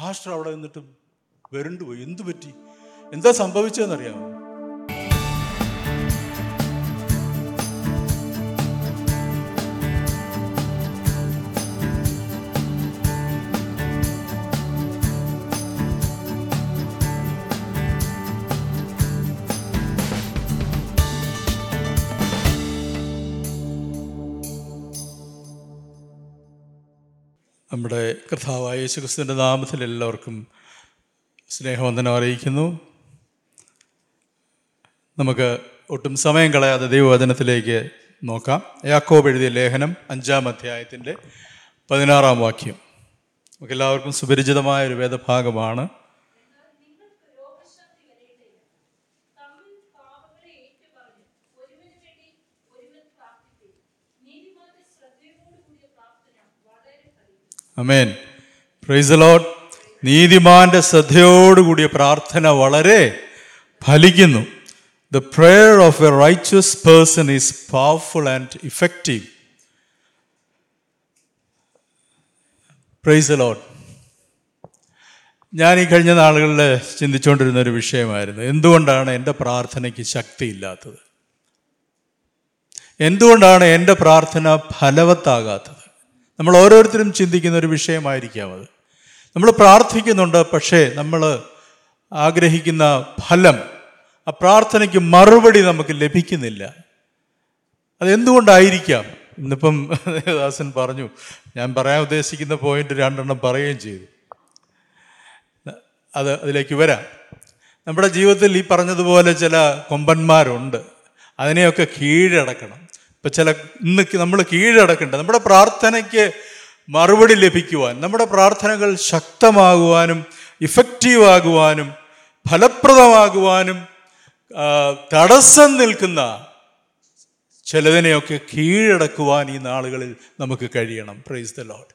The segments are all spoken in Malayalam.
പാസ്റ്റർ അവിടെ നിന്നിട്ട് വരണ്ടുപോയി എന്തു പറ്റി? എന്താ സംഭവിച്ചതെന്നറിയാമോ? കർത്താവായ യേശുക്രിസ്തുവിന്റെ നാമത്തിൽ എല്ലാവർക്കും സ്നേഹവന്ദനം അറിയിക്കുന്നു. നമുക്ക് ഒട്ടും സമയം കളയാതെ ദൈവവചനത്തിലേക്ക് നോക്കാം. യാക്കോബ് എഴുതിയ ലേഖനം അഞ്ചാം അധ്യായത്തിന്റെ പതിനാറാം വാക്യം. നമുക്കെല്ലാവർക്കും സുപരിചിതമായ ഒരു വേദഭാഗമാണ് നിങ്ങൾക്ക് രോഗശാന്തി വരേണ്ടതിന് തമ്മിൽ പാപങ്ങളെ ഏറ്റുപറഞ്ഞ് ഒരുവന് വേണ്ടി ഒരുവൻ പ്രാർത്ഥിക്കും നീതിമാന്റെ ശ്രദ്ധയോടുകൂടിയ പ്രാർത്ഥന വളരെ ഫലിക്കും അമേൻ പ്രൈസ് ലോഡ് നീതിമാന്റെ ശ്രദ്ധയോടുകൂടിയ പ്രാർത്ഥന വളരെ ഫലിക്കുന്നു. The prayer of a righteous person is powerful and effective praise Lord ഞാൻ ഈ കഴിഞ്ഞ നാളുകളിൽ ചിന്തിച്ചുകൊണ്ടിരുന്ന ഒരു വിഷയമായിരുന്നു. എന്തുകൊണ്ടാണ് എന്റെ പ്രാർത്ഥനയ്ക്ക് ശക്തിയില്ലാത്തത്? എന്തുകൊണ്ടാണ് എന്റെ പ്രാർത്ഥന ഫലവത്താകാത്തത്? നമ്മൾ ഓരോരുത്തരും ചിന്തിക്കുന്ന ഒരു വിഷയമായിരിക്കാം അത്. നമ്മൾ പ്രാർത്ഥിക്കുന്നുണ്ട് പക്ഷേ നമ്മൾ ആഗ്രഹിക്കുന്ന ഫലം ആ പ്രാർത്ഥനയ്ക്ക് മറുപടി നമുക്ക് ലഭിക്കുന്നില്ല. അതെന്തുകൊണ്ടായിരിക്കാം? ഇന്നിപ്പം ദാസൻ പറഞ്ഞു ഞാൻ പറയാൻ ഉദ്ദേശിക്കുന്ന പോയിന്റ് രണ്ടെണ്ണം പറയുകയും ചെയ്തു. അത് അതിലേക്ക് വരാം. നമ്മുടെ ജീവിതത്തിൽ ഈ പറഞ്ഞതുപോലെ ചില കൊമ്പന്മാരുണ്ട്. അതിനെയൊക്കെ കീഴടക്കണം. ഇപ്പം ചില ഇന്ന് നമ്മൾ കീഴടക്കേണ്ട. നമ്മുടെ പ്രാർത്ഥനയ്ക്ക് മറുപടി ലഭിക്കുവാൻ നമ്മുടെ പ്രാർത്ഥനകൾ ശക്തമാകുവാനും ഇഫക്റ്റീവ് ആകുവാനും ഫലപ്രദമാകുവാനും തടസ്സം നിൽക്കുന്ന ചിലതിനെയൊക്കെ കീഴടക്കുവാൻ ഈ നാളുകളിൽ നമുക്ക് കഴിയണം. പ്രൈസ് ദ ലോഡ്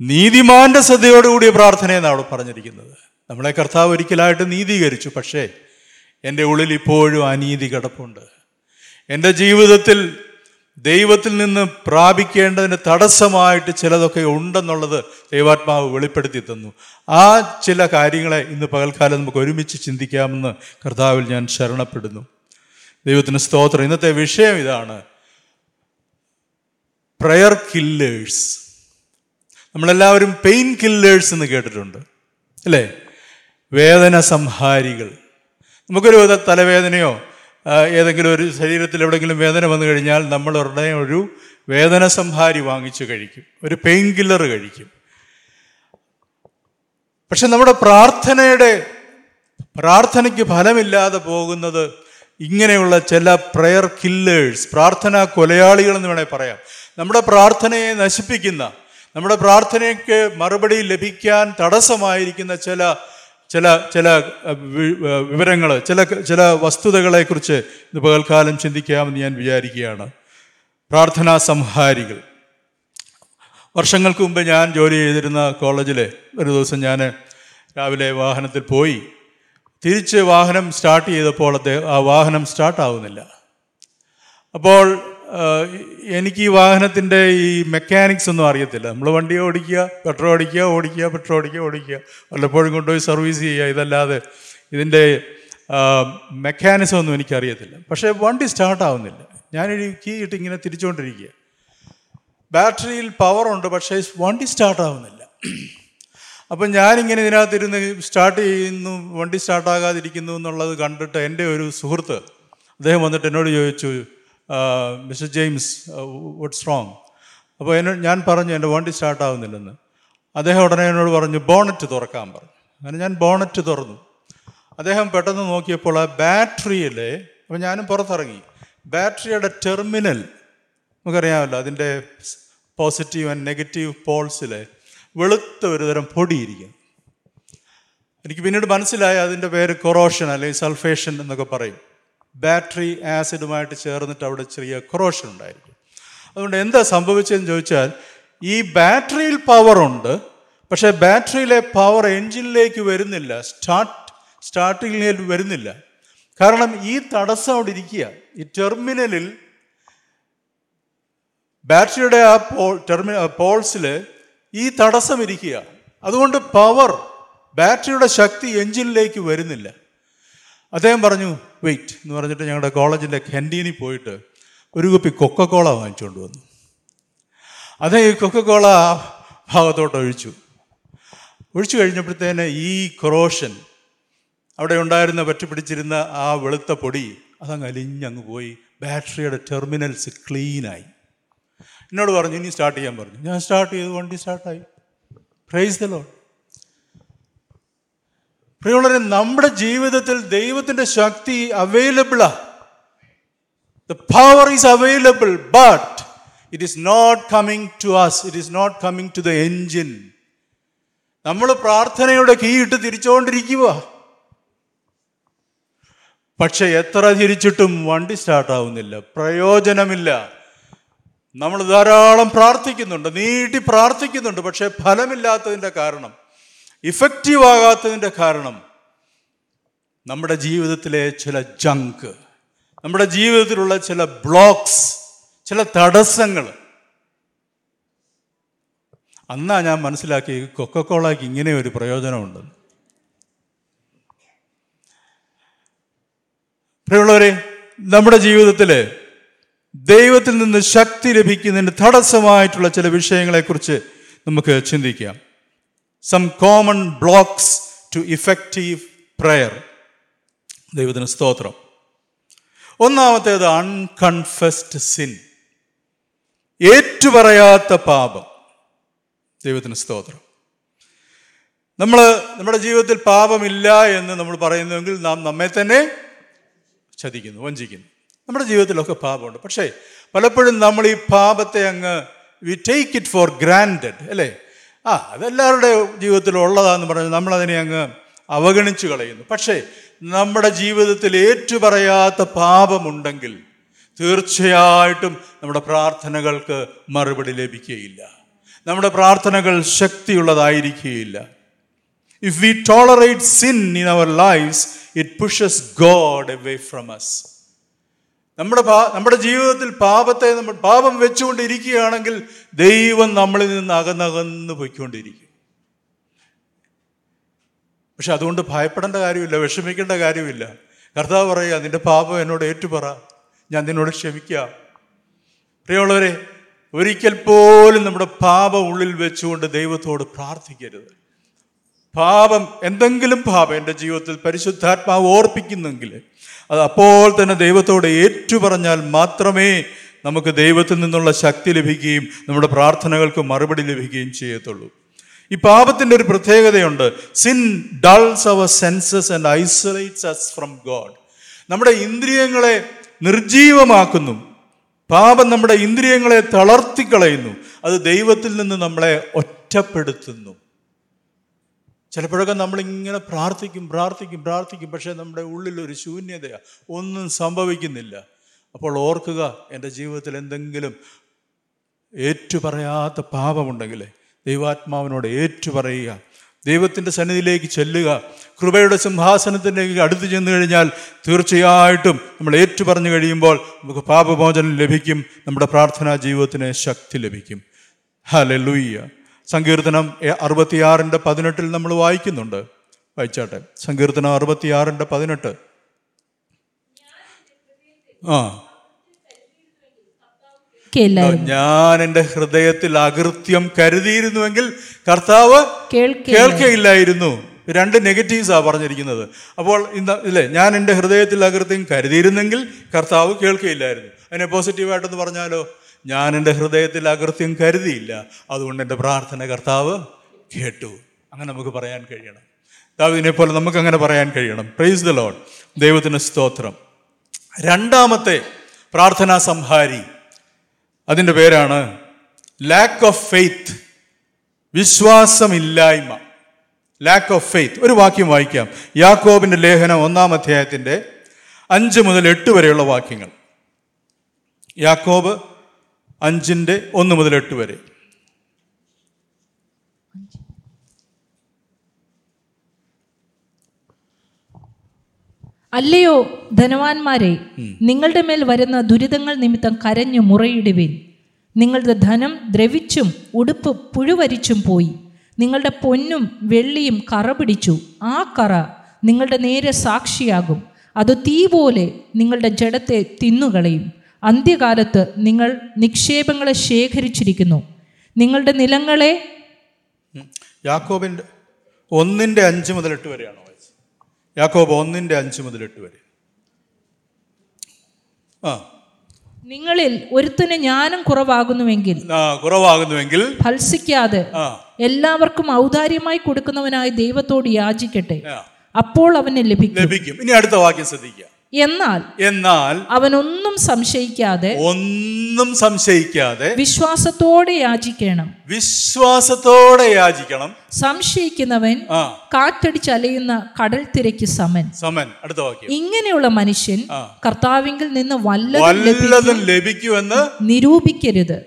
നീതിമാന്റെ ശ്രദ്ധയോടുകൂടിയ പ്രാർത്ഥനയെന്നാണ് അവിടെ പറഞ്ഞിരിക്കുന്നത്. നമ്മളെ കർത്താവ് ഒരിക്കലായിട്ട് നീതീകരിച്ചു പക്ഷേ എന്റെ ഉള്ളിൽ ഇപ്പോഴും അനീതി കിടപ്പുണ്ട്. എന്റെ ജീവിതത്തിൽ ദൈവത്തിൽ നിന്ന് പ്രാപിക്കേണ്ടതിന് തടസ്സമായിട്ട് ചിലതൊക്കെ ഉണ്ടെന്നുള്ളത് ദൈവാത്മാവ് വെളിപ്പെടുത്തി തന്നു. ആ ചില കാര്യങ്ങളെ ഇന്ന് പകൽക്കാലം നമുക്ക് ഒരുമിച്ച് ചിന്തിക്കാമെന്ന് കർത്താവിൽ ഞാൻ ശരണപ്പെടുന്നു. ദൈവത്തിന് സ്തോത്രം. ഇന്നത്തെ വിഷയം ഇതാണ് പ്രയർ കില്ലേഴ്സ് നമ്മളെല്ലാവരും പെയിൻ കില്ലേഴ്സ് എന്ന് കേട്ടിട്ടുണ്ട്. അല്ലേ? വേദന സംഹാരികൾ. നമുക്കൊരു വിധ തലവേദനയോ ഏതെങ്കിലും ഒരു ശരീരത്തിൽ എവിടെയെങ്കിലും വേദന വന്നു കഴിഞ്ഞാൽ നമ്മൾ ഉടനെ ഒരു വേദന സംഹാരി വാങ്ങിച്ചു കഴിക്കും. ഒരു പെയിൻ കില്ലർ കഴിക്കും. പക്ഷെ നമ്മുടെ പ്രാർത്ഥനയുടെ പ്രാർത്ഥനയ്ക്ക് ഫലമില്ലാതെ പോകുന്നത് ഇങ്ങനെയുള്ള ചില പ്രയർ കില്ലേഴ്സ് പ്രാർത്ഥനാ കൊലയാളികൾ എന്ന് വേണേൽ പറയാം. നമ്മുടെ പ്രാർത്ഥനയെ നശിപ്പിക്കുന്ന നമ്മുടെ പ്രാർത്ഥനയ്ക്ക് മറുപടി ലഭിക്കാൻ തടസ്സമായിരിക്കുന്ന ചില ചില ചില വിവരങ്ങൾ ചില ചില വസ്തുതകളെക്കുറിച്ച് ഇന്ന് പകൽക്കാലം ചിന്തിക്കാമെന്ന് ഞാൻ വിചാരിക്കുകയാണ്. പ്രാർത്ഥനാ സംഹാരികൾ. വർഷങ്ങൾക്ക് മുമ്പ് ഞാൻ ജോലി ചെയ്തിരുന്ന കോളേജിൽ ഒരു ദിവസം ഞാൻ രാവിലെ വാഹനത്തിൽ പോയി. തിരിച്ച് വാഹനം സ്റ്റാർട്ട് ചെയ്തപ്പോൾ ആ വാഹനം സ്റ്റാർട്ടാവുന്നില്ല. അപ്പോൾ എനിക്ക് ഈ വാഹനത്തിന്റെ ഈ മെക്കാനിക്സ് ഒന്നും അറിയത്തില്ല. നമ്മൾ വണ്ടി ഓടിക്കുക പെട്രോൾ ഓടിക്കുക ഓടിക്കുക പെട്രോൾ ഓടിക്കുക ഓടിക്കുക. വല്ലപ്പോഴും കൊണ്ടുപോയി സർവീസ് ചെയ്യുക. ഇതല്ലാതെ ഇതിന്റെ മെക്കാനിസം ഒന്നും എനിക്കറിയത്തില്ല. പക്ഷേ വണ്ടി സ്റ്റാർട്ടാവുന്നില്ല ഞാനൊരു കീ ഇട്ട് ഇങ്ങനെ തിരിച്ചുകൊണ്ടിരിക്കുക. ബാറ്ററിയിൽ പവറുണ്ട് പക്ഷേ വണ്ടി സ്റ്റാർട്ടാവുന്നില്ല അപ്പം ഞാനിങ്ങനെ ഇതിനകത്തിരുന്ന് സ്റ്റാർട്ട് ചെയ്യുന്നു വണ്ടി സ്റ്റാർട്ടാകാതിരിക്കുന്നു എന്നുള്ളത് കണ്ടിട്ട് എന്റെ ഒരു സുഹൃത്ത് അദ്ദേഹം വന്നിട്ട് എന്നോട് ചോദിച്ചു മിസ്റ്റർ ജെയിംസ് വട്ട്സ് റോങ് അപ്പോൾ എന്നെ ഞാൻ പറഞ്ഞു എന്റെ വണ്ടി സ്റ്റാർട്ടാവുന്നില്ലെന്ന് അദ്ദേഹം ഉടനെ എന്നോട് പറഞ്ഞു ബോണറ്റ് തുറക്കാൻ പറഞ്ഞു. അങ്ങനെ ഞാൻ ബോണറ്റ് തുറന്നു. അദ്ദേഹം പെട്ടെന്ന് നോക്കിയപ്പോൾ ആ ബാറ്ററിയിലെ അപ്പോൾ ഞാനും പുറത്തിറങ്ങി. ബാറ്ററിയുടെ ടെർമിനൽ നമുക്കറിയാമല്ലോ അതിന്റെ പോസിറ്റീവ് ആൻഡ് നെഗറ്റീവ് പോൾസിൽ വെളുത്ത ഒരു തരം പൊടിയിരിക്കും എനിക്ക് പിന്നീട് മനസ്സിലായി അതിന്റെ പേര് കൊറോഷൻ അല്ലെങ്കിൽ സൾഫേഷൻ എന്നൊക്കെ പറയും. ബാറ്ററി ആസിഡുമായിട്ട് ചേർന്നിട്ട് അവിടെ ചെറിയ കൊറോഷൻ ഉണ്ടായിരിക്കും. അതുകൊണ്ട് എന്താ സംഭവിച്ചതെന്ന് ചോദിച്ചാൽ ഈ ബാറ്ററിയിൽ പവറുണ്ട് പക്ഷേ ബാറ്ററിയിലെ പവർ എൻജിനിലേക്ക് വരുന്നില്ല സ്റ്റാർട്ട് സ്റ്റാർട്ടിങ്ങിൽ വരുന്നില്ല. കാരണം ഈ തടസ്സം അവിടെ ഇരിക്കുക. ഈ ടെർമിനലിൽ ബാറ്ററിയുടെ ആ പോൾ ടെർമിനൽ പോൾസിൽ ഈ തടസ്സം ഇരിക്കുക. അതുകൊണ്ട് പവർ ബാറ്ററിയുടെ ശക്തി എഞ്ചിനിലേക്ക് വരുന്നില്ല. അദ്ദേഹം പറഞ്ഞു വെയിറ്റ് എന്ന് പറഞ്ഞിട്ട് ഞങ്ങളുടെ കോളേജിന്റെ ക്യാന്റീനിൽ പോയിട്ട് ഒരു കുപ്പി കൊക്കക്കോള വാങ്ങിച്ചുകൊണ്ട് വന്നു. അതേ ഈ കൊക്കക്കോള ഭാഗത്തോട്ട് ഒഴിച്ചു. ഒഴിച്ചു കഴിഞ്ഞപ്പോഴത്തേന് ഈ ക്രോഷൻ അവിടെ ഉണ്ടായിരുന്ന പറ്റി പിടിച്ചിരുന്ന ആ വെളുത്ത പൊടി അതങ്ങ് അലിഞ്ഞങ്ങ് പോയി. ബാറ്ററിയുടെ ടെർമിനൽസ് ക്ലീനായി എന്നോട് പറഞ്ഞു ഇനി സ്റ്റാർട്ട് ചെയ്യാൻ പറഞ്ഞു. ഞാൻ സ്റ്റാർട്ട് ചെയ്തു വണ്ടി സ്റ്റാർട്ടായി പ്രൈസ് ദ ലോഡ് പ്രിയമുള്ളവരെ നമ്മുടെ ജീവിതത്തിൽ ദൈവത്തിന്റെ ശക്തി അവൈലബിളാ the power is available but it is not coming to us it is not coming to the engine നമ്മൾ പ്രാർത്ഥനയുടെ കീ ഇട്ട് തിരിച്ചുകൊണ്ടിരിക്കുക പക്ഷെ എത്ര തിരിച്ചിട്ടും വണ്ടി സ്റ്റാർട്ടാവുന്നില്ല പ്രയോജനമില്ല. നമ്മൾ ധാരാളം പ്രാർത്ഥിക്കുന്നുണ്ട്. നീട്ടി പ്രാർത്ഥിക്കുന്നുണ്ട്. പക്ഷെ ഫലമില്ലാത്തതിന്റെ കാരണം ഇഫക്റ്റീവ് ആകാത്തതിന്റെ കാരണം നമ്മുടെ ജീവിതത്തിലെ ചില ജങ്ക് നമ്മുടെ ജീവിതത്തിലുള്ള ചില ബ്ലോക്സ് ചില തടസ്സങ്ങൾ. അന്നാ ഞാൻ മനസ്സിലാക്കി കൊക്കക്കോളയ്ക്ക് ഇങ്ങനെ ഒരു പ്രയോജനമുണ്ട്. പ്രിയമുള്ളവരെ നമ്മുടെ ജീവിതത്തിൽ ദൈവത്തിൽ നിന്ന് ശക്തി ലഭിക്കുന്നതിന് തടസ്സമായിട്ടുള്ള ചില വിഷയങ്ങളെക്കുറിച്ച് നമുക്ക് ചിന്തിക്കാം. Some common blocks to effective prayer ദൈവത്തിന് സ്തോത്രം. ഒന്നാമത്തേത് അൺകൺഫസ്ഡ് സിൻ ഏറ്റുപറയാത്ത പാപം. ദൈവത്തിന് സ്തോത്രം. നമ്മൾ നമ്മുടെ ജീവിതത്തിൽ പാപമില്ല എന്ന് നമ്മൾ പറയുന്നുവെങ്കിൽ നാം നമ്മെ തന്നെ ചതിക്കുന്നു വഞ്ചിക്കുന്നു. നമ്മുടെ ജീവിതത്തിലൊക്കെ പാപമുണ്ട്. പക്ഷേ പലപ്പോഴും നമ്മൾ ഈ പാപത്തെ അങ്ങ് we take it for granted അല്ലേ? ആ അതെല്ലാവരുടെ ജീവിതത്തിൽ ഉള്ളതാന്ന് പറഞ്ഞ് നമ്മളതിനെ അങ്ങ് അവഗണിച്ചു കളയുന്നു. പക്ഷേ നമ്മുടെ ജീവിതത്തിൽ ഏറ്റുപറയാത്ത പാപമുണ്ടെങ്കിൽ തീർച്ചയായിട്ടും നമ്മുടെ പ്രാർത്ഥനകൾക്ക് മറുപടി ലഭിക്കുകയില്ല. നമ്മുടെ പ്രാർത്ഥനകൾ ശക്തിയുള്ളതായിരിക്കുകയില്ല. If we tolerate sin in our lives it pushes God away from us നമ്മുടെ പാ നമ്മുടെ ജീവിതത്തിൽ പാപത്തെ നമ്മൾ പാപം വെച്ചുകൊണ്ടിരിക്കുകയാണെങ്കിൽ ദൈവം നമ്മളിൽ നിന്ന് അകന്നകന്ന് പൊയ്ക്കൊണ്ടിരിക്കും. പക്ഷെ അതുകൊണ്ട് ഭയപ്പെടേണ്ട കാര്യമില്ല വിഷമിക്കേണ്ട കാര്യമില്ല. കർത്താവ് പറയുക നിന്റെ പാപം എന്നോട് ഏറ്റുപറ ഞാൻ നിന്നോട് ക്ഷമിക്കാം. പ്രിയമുള്ളവരെ ഒരിക്കൽ പോലും നമ്മുടെ പാപം ഉള്ളിൽ വെച്ചുകൊണ്ട് ദൈവത്തോട് പ്രാർത്ഥിക്കരുത്. പാപം എന്തെങ്കിലും പാപം എന്റെ ജീവിതത്തിൽ പരിശുദ്ധാത്മാവ് ഓർപ്പിക്കുന്നെങ്കിൽ അത് അപ്പോൾ തന്നെ ദൈവത്തോട് ഏറ്റുപറഞ്ഞാൽ മാത്രമേ നമുക്ക് ദൈവത്തിൽ നിന്നുള്ള ശക്തി ലഭിക്കുകയും നമ്മുടെ പ്രാർത്ഥനകൾക്ക് മറുപടി ലഭിക്കുകയും ചെയ്യത്തുള്ളൂ. ഈ പാപത്തിന്റെ ഒരു പ്രത്യേകതയുണ്ട്. Sin dulls our senses and isolates us from God നമ്മുടെ ഇന്ദ്രിയങ്ങളെ നിർജീവമാക്കുന്നു പാപം നമ്മുടെ ഇന്ദ്രിയങ്ങളെ തളർത്തിക്കളയുന്നു. അത് ദൈവത്തിൽ നിന്ന് നമ്മളെ ഒറ്റപ്പെടുത്തുന്നു. ചിലപ്പോഴൊക്കെ നമ്മളിങ്ങനെ പ്രാർത്ഥിക്കും പ്രാർത്ഥിക്കും പ്രാർത്ഥിക്കും. പക്ഷേ നമ്മുടെ ഉള്ളിലൊരു ശൂന്യതയാണ് ഒന്നും സംഭവിക്കുന്നില്ല. അപ്പോൾ ഓർക്കുക എന്റെ ജീവിതത്തിൽ എന്തെങ്കിലും ഏറ്റുപറയാത്ത പാപമുണ്ടെങ്കിൽ ദൈവാത്മാവിനോട് ഏറ്റുപറയുക. ദൈവത്തിന്റെ സന്നിധിയിലേക്ക് ചെല്ലുക. കൃപയുടെ സിംഹാസനത്തിലേക്ക് അടുത്ത് ചെന്ന് കഴിഞ്ഞാൽ തീർച്ചയായിട്ടും നമ്മൾ ഏറ്റുപറഞ്ഞു കഴിയുമ്പോൾ നമുക്ക് പാപമോചനം ലഭിക്കും. നമ്മുടെ പ്രാർത്ഥനാ ജീവിതത്തിന് ശക്തി ലഭിക്കും. ഹലൂയ്യ സങ്കീർത്തനം അറുപത്തിയാറിന്റെ പതിനെട്ടിൽ നമ്മൾ വായിക്കുന്നുണ്ട്. വായിച്ചാട്ടെ. സങ്കീർത്തനം അറുപത്തിയാറിന്റെ പതിനെട്ട്. ആ. ഞാൻ എന്റെ ഹൃദയത്തിൽ അകൃത്യം കരുതിയിരുന്നുവെങ്കിൽ കർത്താവ് കേൾക്കയില്ലായിരുന്നു. രണ്ട് നെഗറ്റീവ്സാണ് പറഞ്ഞിരിക്കുന്നത്. അപ്പോൾ ഇന്ന് ഇല്ലേ ഞാൻ എന്റെ ഹൃദയത്തിൽ അകൃത്യം കരുതിയിരുന്നെങ്കിൽ കർത്താവ് കേൾക്കയില്ലായിരുന്നു. അതിനെ പോസിറ്റീവായിട്ടെന്ന് പറഞ്ഞാലോ? ഞാൻ എന്റെ ഹൃദയത്തിൽ അകൃത്യം കരുതിയില്ല. അതുകൊണ്ട് എന്റെ പ്രാർത്ഥന കർത്താവ് കേട്ടു. അങ്ങനെ നമുക്ക് പറയാൻ കഴിയണം. ദാവിദിനെ പോലെ നമുക്ക് അങ്ങനെ പറയാൻ കഴിയണം. പ്രൈസ് ദ ലോഡ് ദൈവത്തിന് സ്തോത്രം. രണ്ടാമത്തെ പ്രാർത്ഥനാ സംഹാരി അതിന്റെ പേരാണ് ലാക്ക് ഓഫ് ഫെയ്ത്ത് വിശ്വാസമില്ലായ്മ. ലാക്ക് ഓഫ് ഫെയ്ത്ത് ഒരു വാക്യം വായിക്കാം. യാക്കോബിന്റെ ലേഖനം ഒന്നാം അധ്യായത്തിന്റെ അഞ്ച് മുതൽ എട്ട് വരെയുള്ള വാക്യങ്ങൾ. യാക്കോബ് അഞ്ചിന്റെ ഒന്ന് മുതൽ എട്ട് വരെ. അല്ലയോ ധനവാന്മാരെ നിങ്ങളുടെ മേൽ വരുന്ന ദുരിതങ്ങൾ നിമിത്തം കരഞ്ഞു മുറയിടുവിൻ. നിങ്ങളുടെ ധനം ദ്രവിച്ചും ഉടുപ്പ് പുഴുവരിച്ചും പോയി. നിങ്ങളുടെ പൊന്നും വെള്ളിയും കറ പിടിച്ചു ആ കറ നിങ്ങളുടെ നേരെ സാക്ഷിയാകും. അത് തീ പോലെ നിങ്ങളുടെ ജഡത്തെ തിന്നുകളയും. അന്ത്യകാലത്ത് നിങ്ങൾ നിക്ഷേപങ്ങളെ ശേഖരിച്ചിരിക്കുന്നു. നിങ്ങളുടെ നിലങ്ങളെ യാക്കോബിന്റെ യാക്കോബിന്റെ ഒന്നിന്റെ അഞ്ച് മുതൽ എട്ട് വരെയാണോ യാക്കോബ് ഒന്നിന്റെ അഞ്ച് മുതൽ എട്ട് വരെ. ആ. നിങ്ങളിൽ ഒരുത്തിന് ജ്ഞാനം കുറവാകുന്നുവെങ്കിൽ കുറവാകുന്നുവെങ്കിൽ ഫൽസിക്കാതെ എല്ലാവർക്കും ഔദാര്യമായി കൊടുക്കുന്നവനായ ദൈവത്തോട് യാചിക്കട്ടെ. അപ്പോൾ അവന് ലഭിക്കും. ലഭിക്കും. ഇനി അടുത്ത വാക്യം ശ്രദ്ധിക്കുക. എന്നാൽ എന്നാൽ അവൻ ഒന്നും സംശയിക്കാതെ ഒന്നും സംശയിക്കാതെ വിശ്വാസത്തോടെ യാചിക്കണം. വിശ്വാസത്തോടെ യാചിക്കണം. സംശയിക്കുന്നവൻ കാറ്റടിച്ച് അലയുന്ന കടൽ തിരക്ക് സമൻ. സമൻ. അടുത്ത വാക്യം. ഇങ്ങനെയുള്ള മനുഷ്യൻ. കർത്താവിങ്കിൽ നിന്ന് വല്ലതും ലഭി- വല്ലതും ലഭിക്കുമെന്ന് നിരൂപിക്കരുത്.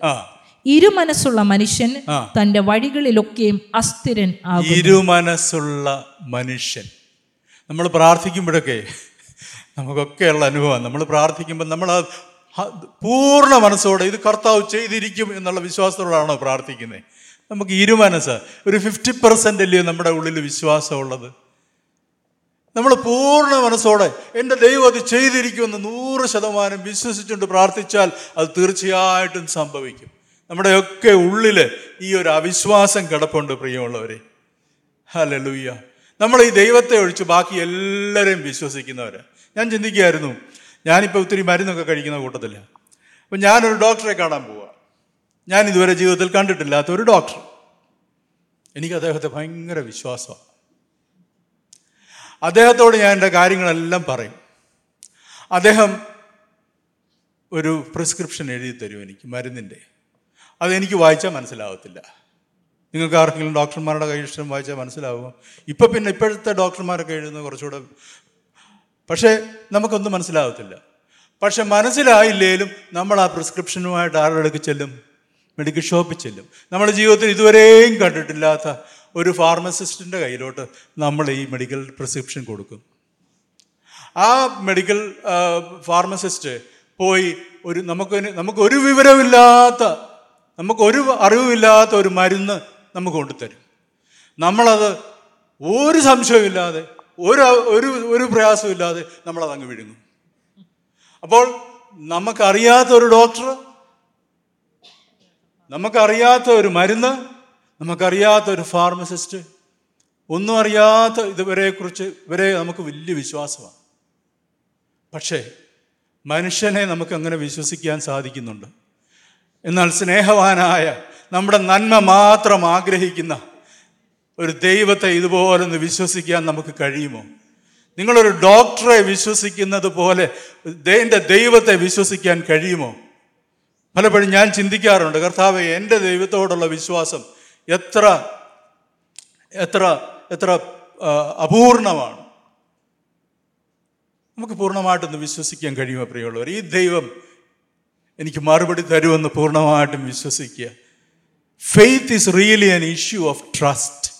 ഇരുമനസ്സുള്ള മനുഷ്യൻ തന്റെ വഴികളിലൊക്കെയും അസ്ഥിരൻ ആകും ഇരുമനസ്സുള്ള മനുഷ്യൻ. നമ്മൾ പ്രാർത്ഥിക്കുമ്പോഴൊക്കെ നമുക്കൊക്കെയുള്ള അനുഭവം. നമ്മൾ പ്രാർത്ഥിക്കുമ്പോൾ നമ്മൾ പൂർണ മനസ്സോടെ ഇത് കർത്താവ് ചെയ്തിരിക്കും എന്നുള്ള വിശ്വാസത്തോടാണോ പ്രാർത്ഥിക്കുന്നത്? നമുക്ക് ഇരുമനസ് ഒരു ഫിഫ്റ്റി പെർസെന്റ് അല്ലയോ നമ്മുടെ ഉള്ളിൽ വിശ്വാസമുള്ളത്? നമ്മൾ പൂർണ മനസ്സോടെ എന്റെ ദൈവം അത് ചെയ്തിരിക്കുമെന്ന് നൂറ് ശതമാനം വിശ്വസിച്ചുകൊണ്ട് പ്രാർത്ഥിച്ചാൽ അത് തീർച്ചയായിട്ടും സംഭവിക്കും. നമ്മുടെയൊക്കെ ഉള്ളിൽ ഈ ഒരു അവിശ്വാസം കിടപ്പുണ്ട് പ്രിയമുള്ളവരെ. ഹലലൂയ്യ നമ്മൾ ഈ ദൈവത്തെ ഒഴിച്ച് ബാക്കി എല്ലാവരെയും വിശ്വസിക്കുന്നവർ ഞാൻ ചിന്തിക്കുകയായിരുന്നു ഞാനിപ്പോൾ ഒത്തിരി മരുന്നൊക്കെ കഴിക്കുന്ന കൂട്ടത്തില്ല അപ്പം ഞാനൊരു ഡോക്ടറെ കാണാൻ പോവുക ഞാൻ ഇതുവരെ ജീവിതത്തിൽ കണ്ടിട്ടില്ലാത്ത ഒരു ഡോക്ടർ. എനിക്ക് അദ്ദേഹത്തെ ഭയങ്കര വിശ്വാസമാണ് അദ്ദേഹത്തോട് ഞാൻ എന്റെ കാര്യങ്ങളെല്ലാം പറയും. അദ്ദേഹം ഒരു പ്രിസ്ക്രിപ്ഷൻ എഴുതി തരും എനിക്ക് മരുന്നിന്റെ. അതെനിക്ക് വായിച്ചാൽ മനസ്സിലാവത്തില്ല. നിങ്ങൾക്ക് ആർക്കെങ്കിലും ഡോക്ടർമാരുടെ കൈ ഇഷ്ടം വായിച്ചാൽ മനസ്സിലാവുമോ ഇപ്പം പിന്നെ ഇപ്പോഴത്തെ ഡോക്ടർമാരൊക്കെ എഴുതുന്നത് കുറച്ചുകൂടെ പക്ഷേ നമുക്കൊന്നും മനസ്സിലാവത്തില്ല. പക്ഷെ മനസ്സിലായില്ലേലും നമ്മൾ ആ പ്രിസ്ക്രിപ്ഷനുമായിട്ട് ആരുടെ ചെല്ലും? മെഡിക്കൽ ഷോപ്പിൽ ചെല്ലും. നമ്മുടെ ജീവിതത്തിൽ ഇതുവരെയും കണ്ടിട്ടില്ലാത്ത ഒരു ഫാർമസിസ്റ്റിന്റെ കയ്യിലോട്ട് നമ്മൾ ഈ മെഡിക്കൽ പ്രിസ്ക്രിപ്ഷൻ കൊടുക്കും. ആ മെഡിക്കൽ ഫാർമസിസ്റ്റ് പോയി ഒരു നമുക്ക് നമുക്കൊരു വിവരമില്ലാത്ത നമുക്കൊരു അറിവുമില്ലാത്ത ഒരു മരുന്ന് നമുക്ക് കൊണ്ടുതരും. നമ്മളത് ഒരു സംശയമില്ലാതെ ഒരു ഒരു ഒരു പ്രയാസമില്ലാതെ നമ്മളത് അങ്ങ് വിഴുങ്ങും. അപ്പോൾ നമുക്കറിയാത്ത ഒരു ഡോക്ടർ നമുക്കറിയാത്ത ഒരു മരുന്ന് നമുക്കറിയാത്ത ഒരു ഫാർമസിസ്റ്റ് ഒന്നും അറിയാത്ത ഇതുവരെക്കുറിച്ച് ഇവരെ നമുക്ക് വലിയ വിശ്വാസമാണ്. പക്ഷേ മനുഷ്യനെ നമുക്ക് അങ്ങനെ വിശ്വസിക്കാൻ സാധിക്കുന്നുണ്ട്. എന്നാൽ സ്നേഹവാനായ നമ്മുടെ നന്മ മാത്രം ആഗ്രഹിക്കുന്ന ഒരു ദൈവത്തെ ഇതുപോലെ ഒന്ന് വിശ്വസിക്കാൻ നമുക്ക് കഴിയുമോ? നിങ്ങളൊരു ഡോക്ടറെ വിശ്വസിക്കുന്നത് പോലെ എന്റെ ദൈവത്തെ വിശ്വസിക്കാൻ കഴിയുമോ? പലപ്പോഴും ഞാൻ ചിന്തിക്കാറുണ്ട് കർത്താവ് എന്റെ ദൈവത്തോടുള്ള വിശ്വാസം എത്ര എത്ര എത്ര അപൂർണമാണ്. നമുക്ക് പൂർണമായിട്ടൊന്ന് വിശ്വസിക്കാൻ കഴിയുമോ പ്രിയമുള്ളവർ? ഈ ദൈവം എനിക്ക് മറുപടി തരുമെന്ന് പൂർണമായിട്ടും വിശ്വസിക്കുക. Faith is really an issue of trust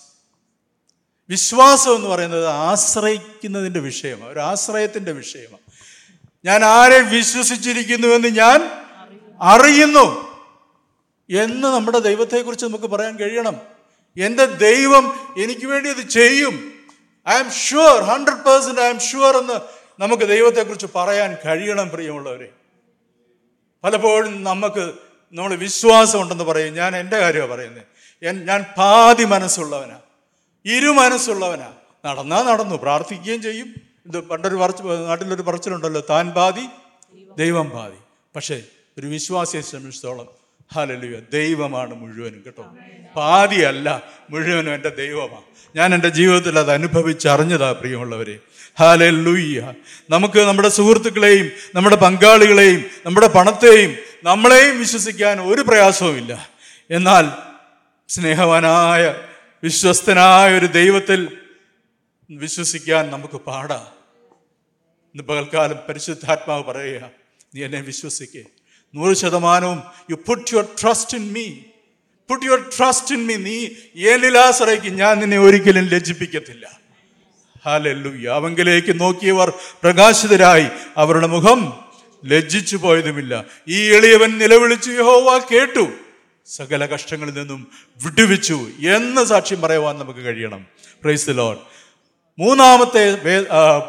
വിശ്വാസം എന്ന് പറയുന്നത് ആശ്രയിക്കുന്നതിന്റെ വിഷയമാണ് ഒരു ആശ്രയത്തിന്റെ വിഷയമാണ്. ഞാൻ ആരെ വിശ്വസിച്ചിരിക്കുന്നുവെന്ന് ഞാൻ അറിയുന്നു എന്ന് നമ്മുടെ ദൈവത്തെക്കുറിച്ച് നമുക്ക് പറയാൻ കഴിയണം. എന്റെ ദൈവം എനിക്ക് വേണ്ടി അത് ചെയ്യും. I am sure hundred percent I am sure എന്ന് നമുക്ക് ദൈവത്തെക്കുറിച്ച് പറയാൻ കഴിയണം പ്രിയമുള്ളവരെ. പലപ്പോഴും നമുക്ക് നമ്മൾ വിശ്വാസം ഉണ്ടെന്ന് പറയും. ഞാൻ എന്റെ കാര്യമാണ് പറയുന്നത്. ഞാൻ പാതി മനസ്സുള്ളവനാ. ഇരു മനസ്സുള്ളവനാ നടന്നാ നടന്നു പ്രാർത്ഥിക്കുകയും ചെയ്യും. ഇത് പണ്ടൊരു പറച്ച് നാട്ടിലൊരു പറച്ചിലുണ്ടല്ലോ താൻ ബാധി ദൈവം ബാധി. പക്ഷേ ഒരു വിശ്വാസിയെ സംബന്ധിച്ചോളം ഹാലലുയ ദൈവമാണ് മുഴുവനും കേട്ടോ. പാതിയല്ല മുഴുവനും എന്റെ ദൈവമാണ് ഞാൻ എന്റെ ജീവിതത്തിൽ അത് അനുഭവിച്ചറിഞ്ഞതാ പ്രിയമുള്ളവരെ. ഹാലലുയ്യ നമുക്ക് നമ്മുടെ സുഹൃത്തുക്കളെയും നമ്മുടെ പങ്കാളികളെയും നമ്മുടെ പണത്തെയും നമ്മളെയും വിശ്വസിക്കാൻ ഒരു പ്രയാസവുമില്ല. എന്നാൽ സ്നേഹവാനായ വിശ്വസ്തനായ ഒരു ദൈവത്തിൽ വിശ്വസിക്കാൻ നമുക്ക് പാടാ. ഇന്ന് പകൽക്കാലം പരിശുദ്ധാത്മാവ് പറയുക നീ എന്നെ വിശ്വസിക്കേ. നൂറ് ശതമാനവും you put your trust in me put your trust in me നീ ഏലിലാശ്രയിക്കും ഞാൻ നിന്നെ ഒരിക്കലും ലജ്ജിപ്പിക്കത്തില്ല. ഹാലല്ലൂയ്യ അവങ്കിലേക്ക് നോക്കിയവർ പ്രകാശിതരായി. അവരുടെ മുഖം ലജ്ജിച്ചു പോയതുമില്ല ഈ എളിയവൻ നിലവിളിച്ചു യഹോവ കേട്ടു. സകല കഷ്ടങ്ങളിൽ നിന്നും വിടുവിച്ചു എന്ന് സാക്ഷ്യം പറയുവാൻ നമുക്ക് കഴിയണം. പ്രൈസ് ദ ലോഡ് മൂന്നാമത്തെ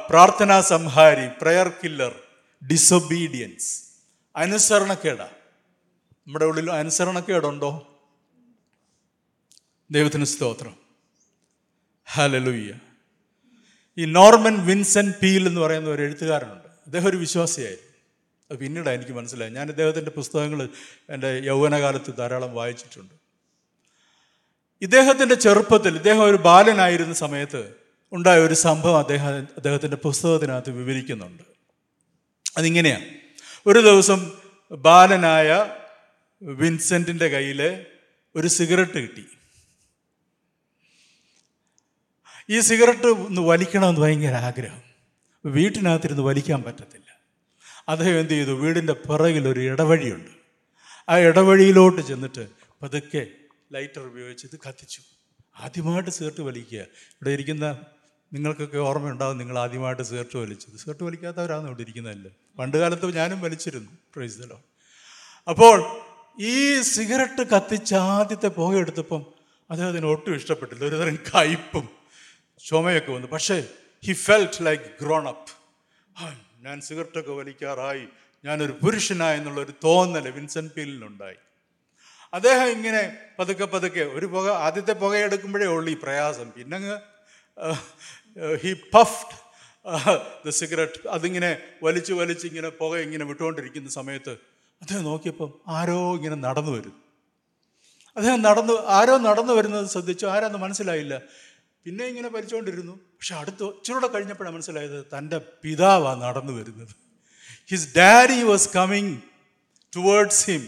പ്രാർത്ഥനാ സംഹാരി പ്രയർ കില്ലർ ഡിസൊബീഡിയൻസ് അനുസരണക്കേട. നമ്മുടെ ഉള്ളിൽ അനുസരണക്കേടുണ്ടോ? ദൈവത്തിന് സ്തോത്രം. ഹലലുയ്യ ഈ നോർമൻ വിൻസെന്റ് പീൽ എന്ന് പറയുന്ന ഒരു എഴുത്തുകാരനുണ്ട്. അദ്ദേഹം ഒരു വിശ്വാസിയായിരുന്നു. അത് പിന്നീടാണ് എനിക്ക് മനസ്സിലായി ഞാൻ ഇദ്ദേഹത്തിന്റെ പുസ്തകങ്ങൾ എന്റെ യൗവനകാലത്ത് ധാരാളം വായിച്ചിട്ടുണ്ട്. ഇദ്ദേഹത്തിന്റെ ചെറുപ്പത്തിൽ ഇദ്ദേഹം ഒരു ബാലനായിരുന്ന സമയത്ത് ഉണ്ടായ ഒരു സംഭവം അദ്ദേഹം അദ്ദേഹത്തിന്റെ പുസ്തകത്തിനകത്ത് വിവരിക്കുന്നുണ്ട്. അതിങ്ങനെയാണ് ഒരു ദിവസം ബാലനായ വിൻസെന്റിന്റെ കയ്യിൽ ഒരു സിഗരറ്റ് കിട്ടി. ഈ സിഗരറ്റ് ഒന്ന് വലിക്കണമെന്ന് ഭയങ്കര ആഗ്രഹം. വീട്ടിനകത്തിരുന്ന് വലിക്കാൻ പറ്റത്തില്ല. അദ്ദേഹം എന്ത് ചെയ്തു? വീടിന്റെ പിറകിൽ ഒരു ഇടവഴിയുണ്ട്. ആ ഇടവഴിയിലോട്ട് ചെന്നിട്ട് പതുക്കെ ലൈറ്റർ ഉപയോഗിച്ച് ഇത് കത്തിച്ചു. ആദ്യമായിട്ട് സിഗരറ്റ് വലിക്കുക. ഇവിടെ ഇരിക്കുന്ന നിങ്ങൾക്കൊക്കെ ഓർമ്മയുണ്ടാവും നിങ്ങൾ ആദ്യമായിട്ട് സിഗരറ്റ് വലിച്ചത്. സിഗരറ്റ് വലിക്കാത്തവരാണ് ഇവിടെ ഇരിക്കുന്നതല്ലേ? പണ്ട് കാലത്ത് ഞാനും വലിച്ചിരുന്നു. പ്രൈസ്തലോ അപ്പോൾ ഈ സിഗരറ്റ് കത്തിച്ച ആദ്യത്തെ പുകയെടുത്തപ്പം അദ്ദേഹത്തിന് ഒട്ടും ഇഷ്ടപ്പെട്ടില്ല. ഒരുതരം കയ്പും ചുമയൊക്കെ വന്നു. പക്ഷേ he felt like grown up ഞാൻ സിഗരറ്റൊക്കെ വലിക്കാറായി. ഞാനൊരു പുരുഷനായി എന്നുള്ളൊരു തോന്നൽ വിൻസെന്റ് പീലിനുണ്ടായി. അദ്ദേഹം ഇങ്ങനെ പതുക്കെ പതുക്കെ ഒരു പുക ആദ്യത്തെ പുകയെടുക്കുമ്പോഴേ ഉള്ളൂ ഈ പ്രയാസം. പിന്നെ ഹി പഫ്ഡ് ദ സിഗരറ്റ് അതിങ്ങനെ വലിച്ചു വലിച്ച് ഇങ്ങനെ പുക ഇങ്ങനെ വിട്ടുകൊണ്ടിരിക്കുന്ന സമയത്ത് അദ്ദേഹം നോക്കിയപ്പം ആരോ ഇങ്ങനെ നടന്നു വരുന്നു അദ്ദേഹം നടന്നു ആരോ നടന്നു വരുന്നത് ശ്രദ്ധിച്ചു. ആരാന്ന് മനസ്സിലായില്ല. പിന്നെ ഇങ്ങനെ വലിച്ചുകൊണ്ടിരുന്നു. പക്ഷെ അടുത്ത് ഇച്ചിരൂടെ കഴിഞ്ഞപ്പോഴാണ് മനസ്സിലായത് തന്റെ പിതാവാണ് നടന്നു വരുന്നത്. His daddy was coming towards him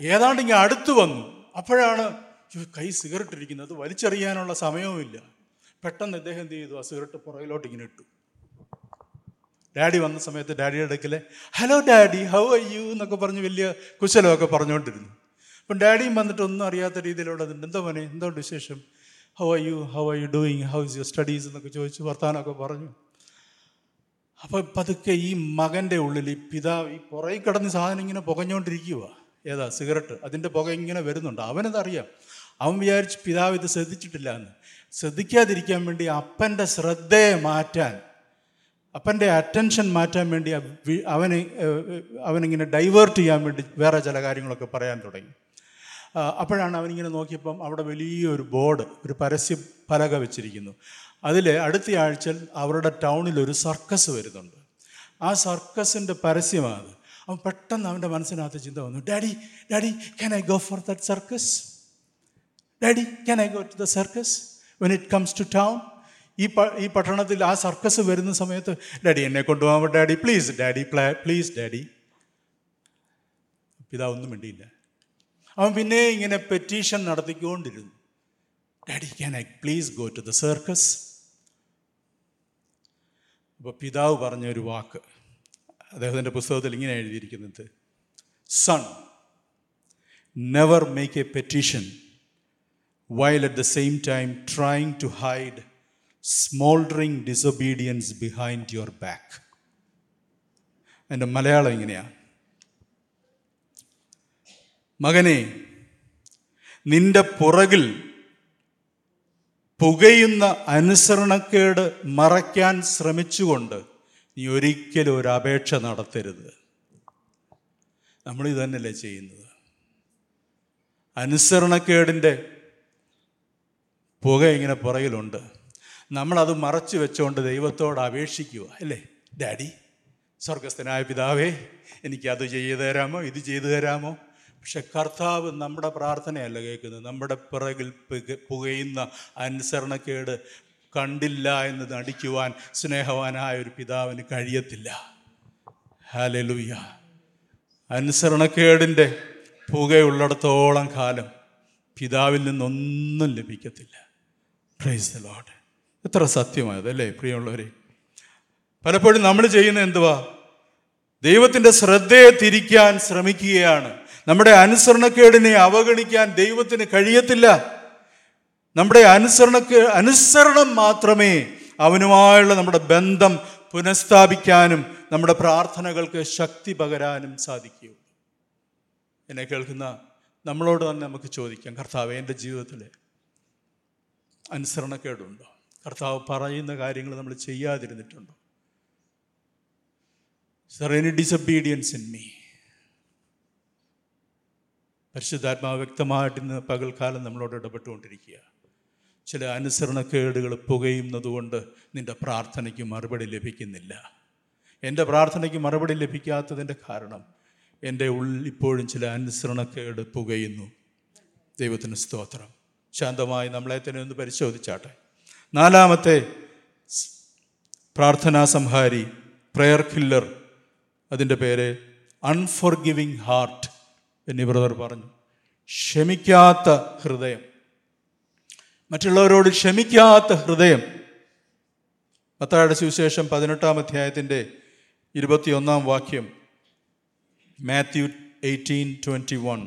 ഏതാണ്ട് ഇങ്ങനെ അടുത്ത് വന്നു. അപ്പോഴാണ് കൈ സിഗരറ്റ് ഇരിക്കുന്നത് അത് വലിച്ചെറിയാനുള്ള സമയവുമില്ല. പെട്ടെന്ന് അദ്ദേഹം എന്ത് ചെയ്തു? ആ സിഗരറ്റ് പുറകിലോട്ട് ഇങ്ങനെ ഇട്ടു. ഡാഡി വന്ന സമയത്ത് ഡാഡിയുടെ അടുക്കലെ hello daddy how are you എന്നൊക്കെ പറഞ്ഞ് വലിയ കുശലമൊക്കെ പറഞ്ഞുകൊണ്ടിരുന്നു. അപ്പം ഡാഡിയും വന്നിട്ട് ഒന്നും അറിയാത്ത രീതിയിലുള്ളതുണ്ട് എന്താ മോനെ എന്തോ വിശേഷം? How are you how are you doing how is your studies എന്നൊക്കെ ചോദിച്ച് വർത്താനമൊക്കെ പറഞ്ഞു. അപ്പോൾ പതുക്കെ ഈ മകന്റെ ഉള്ളിൽ ഈ പിതാവ് ഈ പുറകിൽ കിടന്ന് സാധനം ഇങ്ങനെ പുകഞ്ഞുകൊണ്ടിരിക്കുക ഏതാ? സിഗരറ്റ്. അതിന്റെ പുക ഇങ്ങനെ വരുന്നുണ്ട്. അവനതറിയാം. അവൻ വിചാരിച്ച് പിതാവ് ഇത് ശ്രദ്ധിച്ചിട്ടില്ല എന്ന്. ശ്രദ്ധിക്കാതിരിക്കാൻ വേണ്ടി അപ്പന്റെ ശ്രദ്ധയെ മാറ്റാൻ അപ്പന്റെ അറ്റൻഷൻ മാറ്റാൻ വേണ്ടി അവനെ അവനിങ്ങനെ ഡൈവേർട്ട് ചെയ്യാൻ വേണ്ടി വേറെ ചില കാര്യങ്ങളൊക്കെ പറയാൻ തുടങ്ങി. അപ്പോഴാണ് അവനിങ്ങനെ നോക്കിയപ്പം അവിടെ വലിയൊരു ബോർഡ് ഒരു പരസ്യ പലക വെച്ചിരിക്കുന്നു. അതിൽ അടുത്ത ആഴ്ച അവരുടെ ടൗണിൽ ഒരു സർക്കസ് വരുന്നുണ്ട്. ആ സർക്കസിന്റെ പരസ്യമാണ് അവൻ പെട്ടെന്ന് അവന്റെ മനസ്സിനകത്ത് ചിന്ത വന്നു daddy daddy can I go for that circus daddy can I go to the circus when it comes to town ഈ ഈ പട്ടണത്തിൽ ആ സർക്കസ് വരുന്ന സമയത്ത് ഡാഡി എന്നെ കൊണ്ടുപോകാൻ daddy please daddy play please daddy പിതാവൊന്നും മിണ്ടിയില്ല. അവൻ പിന്നെ ഇങ്ങനെ petition നടത്തിക്കൊണ്ടിരുന്നു. Daddy can I please go to the circus അപ്പോൾ പിതാവ് പറഞ്ഞ ഒരു വാക്ക്. അദ്ദേഹത്തിന്റെ പുസ്തകത്തിൽ ഇങ്ങനെ എഴുതിയിരിക്കുന്നത്. Son never make a petition while at the same time trying to hide smoldering disobedience behind your back എന്റെ മലയാളം ഇങ്ങനെയാണ് മകനെ നിന്റെ പുറകിൽ പുകയുന്ന അനുസരണക്കേട് മറയ്ക്കാൻ ശ്രമിച്ചുകൊണ്ട് നീ ഒരിക്കലും ഒരു അപേക്ഷ നടത്തരുത്. നമ്മൾ ഇത് തന്നെയല്ലേ ചെയ്യുന്നത്? അനുസരണക്കേടിന്റെ പുക ഇങ്ങനെ പുറകിലുണ്ട്. നമ്മളത് മറച്ചു വെച്ചുകൊണ്ട് ദൈവത്തോട് അപേക്ഷിക്കുക അല്ലേ? ഡാഡി സ്വർഗസ്ഥനായ പിതാവേ എനിക്കത് ചെയ്തു തരാമോ? ഇത് ചെയ്തു തരാമോ? പക്ഷെ കർത്താവ് നമ്മുടെ പ്രാർത്ഥനയല്ല കേൾക്കുന്നത്. നമ്മുടെ പിറകിൽ പുകയുന്ന അനുസരണക്കേട് കണ്ടില്ല എന്ന് നടിക്കുവാൻ സ്നേഹവാനായ ഒരു പിതാവിന് കഴിയത്തില്ല. ഹാലലൂയ അനുസരണക്കേടിന്റെ പുകയുള്ളിടത്തോളം കാലം പിതാവിൽ നിന്നൊന്നും ലഭിക്കത്തില്ല. പ്രൈസ് ദ ലോഡ് എത്ര സത്യമായത് അല്ലേ പ്രിയമുള്ളവരെ? പലപ്പോഴും നമ്മൾ ചെയ്യുന്ന എന്തുവാ? ദൈവത്തിന്റെ ശ്രദ്ധയെ തിരിക്കാൻ ശ്രമിക്കുകയാണ്. നമ്മുടെ അനുസരണക്കേടിനെ അവഗണിക്കാൻ ദൈവത്തിന് കഴിയത്തില്ല. നമ്മുടെ അനുസരണക്ക് അനുസരണം മാത്രമേ അവനുമായുള്ള നമ്മുടെ ബന്ധം പുനഃസ്ഥാപിക്കാനും നമ്മുടെ പ്രാർത്ഥനകൾക്ക് ശക്തി പകരാനും സാധിക്കൂ. എന്നെ കേൾക്കുന്ന നമ്മളോട് തന്നെ നമുക്ക് ചോദിക്കാം കർത്താവ് എന്റെ ജീവിതത്തിൽ അനുസരണക്കേടുണ്ടോ? കർത്താവ് പറയുന്ന കാര്യങ്ങൾ നമ്മൾ ചെയ്യാതിരുന്നിട്ടുണ്ടോ? Sir any disobedience in me പരിശുദ്ധാത്മാവ് വ്യക്തമായിട്ട് ഇന്ന് പകൽക്കാലം നമ്മളോട് ഇടപെട്ടുകൊണ്ടിരിക്കുക. ചില അനുസരണക്കേടുകൾ പുകയുന്നതുകൊണ്ട് നിന്റെ പ്രാർത്ഥനയ്ക്ക് മറുപടി ലഭിക്കുന്നില്ല. എന്റെ പ്രാർത്ഥനയ്ക്ക് മറുപടി ലഭിക്കാത്തതിന്റെ കാരണം എന്റെ ഉള്ളിൽ ഇപ്പോഴും ചില അനുസരണക്കേട് പുകയുന്നു. ദൈവത്തിന് സ്തോത്രം. ശാന്തമായി നമ്മളെ തന്നെ ഒന്ന് പരിശോധിച്ചാട്ടെ. നാലാമത്തെ പ്രാർത്ഥനാ സംഹാരി പ്രെയർ കില്ലർ അതിന്റെ പേര് അൺഫോർഗിവിങ് ഹാർട്ട്. എന്നീ ബ്രദർ പറഞ്ഞു. ക്ഷമിക്കാത്ത ഹൃദയം. മറ്റുള്ളവരോട് ക്ഷമിക്കാത്ത ഹൃദയം. മത്തായുടെ സുവിശേഷം പതിനെട്ടാം അധ്യായത്തിന്റെ ഇരുപത്തിയൊന്നാം വാക്യം മാത്യു എയ്റ്റീൻ ട്വന്റി വൺ.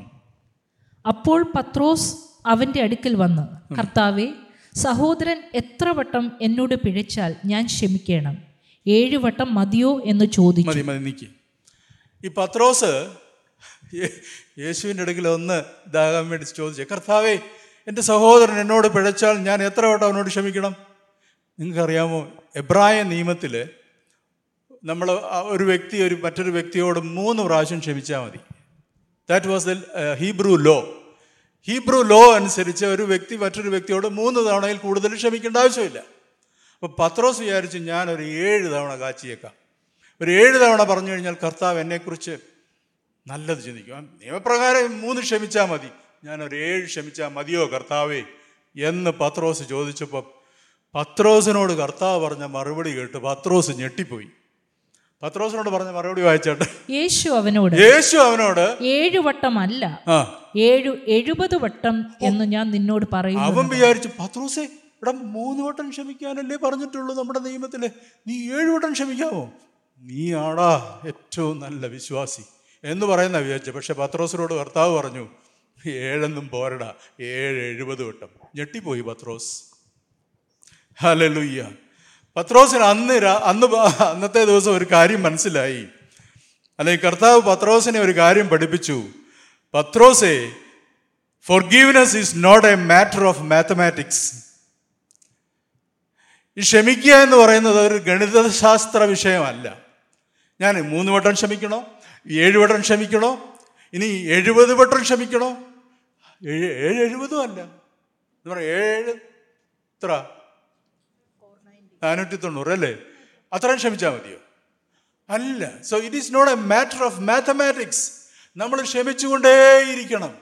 അപ്പോൾ പത്രോസ് അവന്റെ അടുക്കൽ വന്ന് കർത്താവെ സഹോദരൻ എത്ര വട്ടം എന്നോട് പിഴച്ചാൽ ഞാൻ ക്ഷമിക്കണം. ഏഴ് വട്ടം മതിയോ? എന്ന് ചോദിച്ചു. മതി മതി നിൽക്കി ഈ പത്രോസ് യേശുവിന്റെ അടുക്കൽ ഒന്ന് ഇതാകാൻ വേണ്ടി ചോദിച്ചു കർത്താവേ എന്റെ സഹോദരൻ എന്നോട് പിഴച്ചാൽ ഞാൻ എത്ര വട്ടം അവനോട് ക്ഷമിക്കണം? നിങ്ങൾക്കറിയാമോ എബ്രായ നിയമത്തിൽ നമ്മൾ ഒരു വ്യക്തി ഒരു മറ്റൊരു വ്യക്തിയോട് മൂന്ന് പ്രാവശ്യം ക്ഷമിച്ചാൽ മതി. That was the Hebrew law Hebrew law അനുസരിച്ച് ഒരു വ്യക്തി മറ്റൊരു വ്യക്തിയോട് മൂന്ന് തവണയിൽ കൂടുതൽ ക്ഷമിക്കേണ്ട ആവശ്യമില്ല. അപ്പോൾ പത്രോസ് വിചാരിച്ച് ഞാനൊരു ഏഴ് തവണ കാച്ചിയേക്കാം. ഒരു ഏഴ് തവണ പറഞ്ഞു കഴിഞ്ഞാൽ കർത്താവ് എന്നെക്കുറിച്ച് നല്ലത് ചിന്തിക്കും. നിയമപ്രകാരം മൂന്ന് ക്ഷമിച്ചാൽ മതി. ഞാൻ ഒരു ഏഴ് ക്ഷമിച്ചാൽ മതിയോ കർത്താവേ? എന്ന് പത്രോസ് ചോദിച്ചപ്പോൾ പത്രോസിനോട് കർത്താവ് പറഞ്ഞ മറുപടി കേട്ട് പത്രോസ് ഞെട്ടിപ്പോയി. പത്രോസിനോട് പറഞ്ഞ മറുപടി വായിച്ചോട്ടെ. യേശു അവനോട് യേശു അവനോട് ഏഴു വട്ടം അല്ല ഏഴു എഴുപത് വട്ടം എന്ന് ഞാൻ നിന്നോട് പറയും അവൻ വിചാരിച്ചു പത്രോസേ ഇവിടെ മൂന്ന് വട്ടം ക്ഷമിക്കാനല്ലേ പറഞ്ഞിട്ടുള്ളൂ നമ്മുടെ നിയമത്തിൽ നീ ഏഴ് വട്ടം ക്ഷമിക്കാമോ നീ ആടാ ഏറ്റവും നല്ല വിശ്വാസി. എന്ന് പറയുന്ന വിചാരിച്ചു. പക്ഷെ പത്രോസിനോട് ഭർത്താവ് പറഞ്ഞു ഏഴെന്നും പോരട ഏഴ് എഴുപത് വട്ടം. ഞെട്ടിപ്പോയി പത്രോസ്. ഹലലുയ്യ പത്രോസിന് അന്ന് അന്ന് അന്നത്തെ ദിവസം ഒരു കാര്യം മനസ്സിലായി. അല്ലെങ്കിൽ കർത്താവ് പത്രോസിനെ ഒരു കാര്യം പഠിപ്പിച്ചു. പത്രോസെ forgiveness is not a matter of mathematics ഈ ക്ഷമിക്കുക എന്ന് പറയുന്നത് ഒരു ഗണിതശാസ്ത്ര വിഷയമല്ല. ഞാൻ മൂന്ന് വട്ടം ക്ഷമിക്കണോ? ഏഴ് വട്ടം ക്ഷമിക്കണോ? ഇനി എഴുപത് വട്ടം ക്ഷമിക്കണോ? ഏഴ് ഏഴ് എഴുപതും അല്ല. എന്ന് പറയാം ഏഴ് എത്ര? നാനൂറ്റി തൊണ്ണൂറ് അല്ലേ? അത്രയും ക്ഷമിച്ചാൽ മതിയോ? അല്ല. So it is not a matter of mathematics നമ്മൾ ക്ഷമിച്ചുകൊണ്ടേയിരിക്കണം.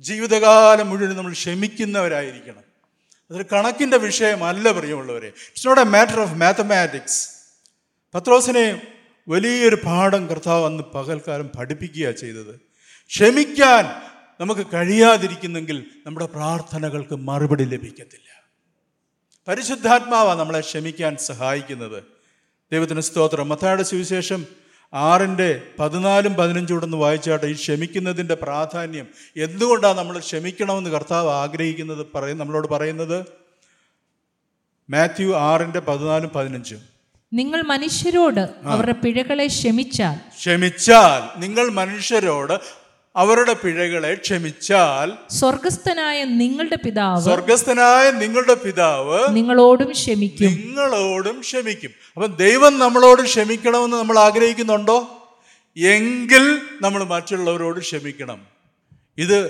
ജീവിതകാലം മുഴുവൻ നമ്മൾ ക്ഷമിക്കുന്നവരായിരിക്കണം. അതൊരു കണക്കിന്റെ വിഷയമല്ല പ്രിയമുള്ളവരെ. It's not a matter of mathematics പത്രോസിനെ വലിയൊരു പാഠം കർത്താവ് അന്ന് പകൽക്കാലം പഠിപ്പിക്കുക ചെയ്തത്. ക്ഷമിക്കാൻ നമുക്ക് കഴിയാതിരിക്കുന്നെങ്കിൽ നമ്മുടെ പ്രാർത്ഥനകൾക്ക് മറുപടി ലഭിക്കത്തില്ല. പരിശുദ്ധാത്മാവാണ് നമ്മളെ ക്ഷമിക്കാൻ സഹായിക്കുന്നത്. ദൈവത്തിന് സ്തോത്രം. മത്തായുടെ സുവിശേഷം ആറിന്റെ പതിനാലും പതിനഞ്ചും കൂടെ ഒന്ന് വായിച്ചാട്ടെ. ഈ ക്ഷമിക്കുന്നതിന്റെ പ്രാധാന്യം എന്തുകൊണ്ടാണ് നമ്മൾ ക്ഷമിക്കണമെന്ന് കർത്താവ് ആഗ്രഹിക്കുന്നത് പറയും നമ്മളോട് പറയുന്നത്? മാത്യു ആറിന്റെ പതിനാലും പതിനഞ്ചും. നിങ്ങൾ മനുഷ്യരോട് അവരുടെ പിഴകളെ ക്ഷമിച്ചാൽ. ക്ഷമിച്ചാൽ. നിങ്ങൾ മനുഷ്യരോട് അവരുടെ പിഴകളെ ക്ഷമിച്ചാൽ. സ്വർഗസ്ഥനായ നിങ്ങളുടെ പിതാവ് സ്വർഗസ്ഥനായ നിങ്ങളുടെ പിതാവ് നിങ്ങളോടും ക്ഷമിക്കും. നിങ്ങളോടും ക്ഷമിക്കും. അപ്പം ദൈവം നമ്മളോട് ക്ഷമിക്കണമെന്ന് നമ്മൾ ആഗ്രഹിക്കുന്നുണ്ടോ? എങ്കിൽ നമ്മൾ മറ്റുള്ളവരോട് ക്ഷമിക്കണം. ഇത്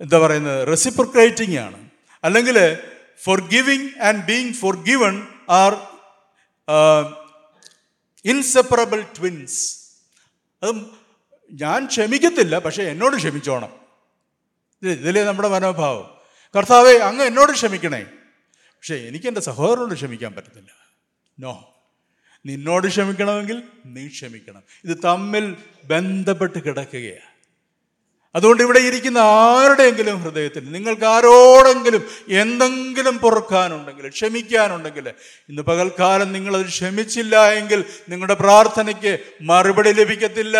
എന്താ പറയുന്നത്? റെസിപ്രിക്കേറ്റിംഗ് ആണ്. അല്ലെങ്കിൽ forgiving and being forgiven are inseparable twins അത് ഞാൻ ക്ഷമിക്കത്തില്ല പക്ഷേ എന്നോട് ക്ഷമിച്ചോണം. ഇത് ഇതിലേ നമ്മുടെ മനോഭാവം. കർത്താവെ അങ്ങ് എന്നോട് ക്ഷമിക്കണേ. പക്ഷേ എനിക്ക് എന്റെ സഹോദരനോട് ക്ഷമിക്കാൻ പറ്റത്തില്ല. നോ. നിന്നോട് ക്ഷമിക്കണമെങ്കിൽ നീ ക്ഷമിക്കണം. ഇത് തമ്മിൽ ബന്ധപ്പെട്ട് കിടക്കുകയാണ്. അതുകൊണ്ട് ഇവിടെ ഇരിക്കുന്ന ആരുടെയെങ്കിലും ഹൃദയത്തിൽ നിങ്ങൾക്ക് ആരോടെങ്കിലും എന്തെങ്കിലും പൊറുക്കാനുണ്ടെങ്കിൽ ക്ഷമിക്കാനുണ്ടെങ്കിൽ ഇന്ന് പകൽക്കാലം നിങ്ങളത് ക്ഷമിച്ചില്ല എങ്കിൽ നിങ്ങളുടെ പ്രാർത്ഥനയ്ക്ക് മറുപടി ലഭിക്കത്തില്ല.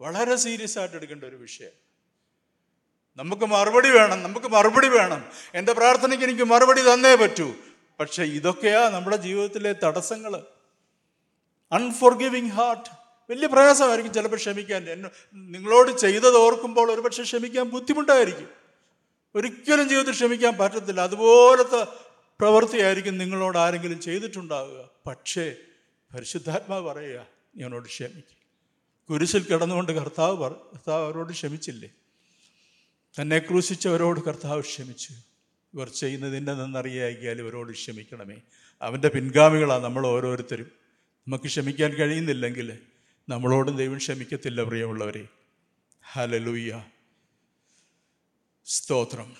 വളരെ സീരിയസ് ആയിട്ട് എടുക്കേണ്ട ഒരു വിഷയം. നമുക്ക് മറുപടി വേണം നമുക്ക് മറുപടി വേണം. എന്റെ പ്രാർത്ഥനയ്ക്ക് എനിക്ക് മറുപടി തന്നേ പറ്റൂ. പക്ഷേ ഇതൊക്കെയാ നമ്മുടെ ജീവിതത്തിലെ തടസ്സങ്ങൾ അൺഫോർഗിവിങ് ഹാർട്ട് വലിയ പ്രയാസമായിരിക്കും ചിലപ്പോൾ ക്ഷമിക്കാൻ. നിങ്ങളോട് ചെയ്തത് ഓർക്കുമ്പോൾ ഒരുപക്ഷെ ക്ഷമിക്കാൻ ബുദ്ധിമുട്ടായിരിക്കും. ഒരിക്കലും ജീവിതത്തിൽ ക്ഷമിക്കാൻ പറ്റത്തില്ല. അതുപോലത്തെ പ്രവൃത്തിയായിരിക്കും നിങ്ങളോട് ആരെങ്കിലും ചെയ്തിട്ടുണ്ടാവുക. പക്ഷേ പരിശുദ്ധാത്മാവ് പറയുക ഞാനോട് ക്ഷമിക്കും. കുരിശിൽ കിടന്നുകൊണ്ട് കർത്താവ് പറ കർത്താവ് അവരോട് ക്ഷമിച്ചില്ലേ? തന്നെ ക്രൂശിച്ചവരോട് കർത്താവ് ക്ഷമിച്ചു. ഇവർ ചെയ്യുന്നതിന്റെ നിന്നറിയാക്കിയാൽ ഇവരോട് ക്ഷമിക്കണമേ. അവന്റെ പിൻഗാമികളാണ് നമ്മൾ ഓരോരുത്തരും. നമുക്ക് ക്ഷമിക്കാൻ കഴിയുന്നില്ലെങ്കിൽ നമ്മളോടും ദൈവം ക്ഷമിക്കത്തില്ല പ്രിയമുള്ളവരെ. ഹലലൂയ്യ സ്തോത്രം.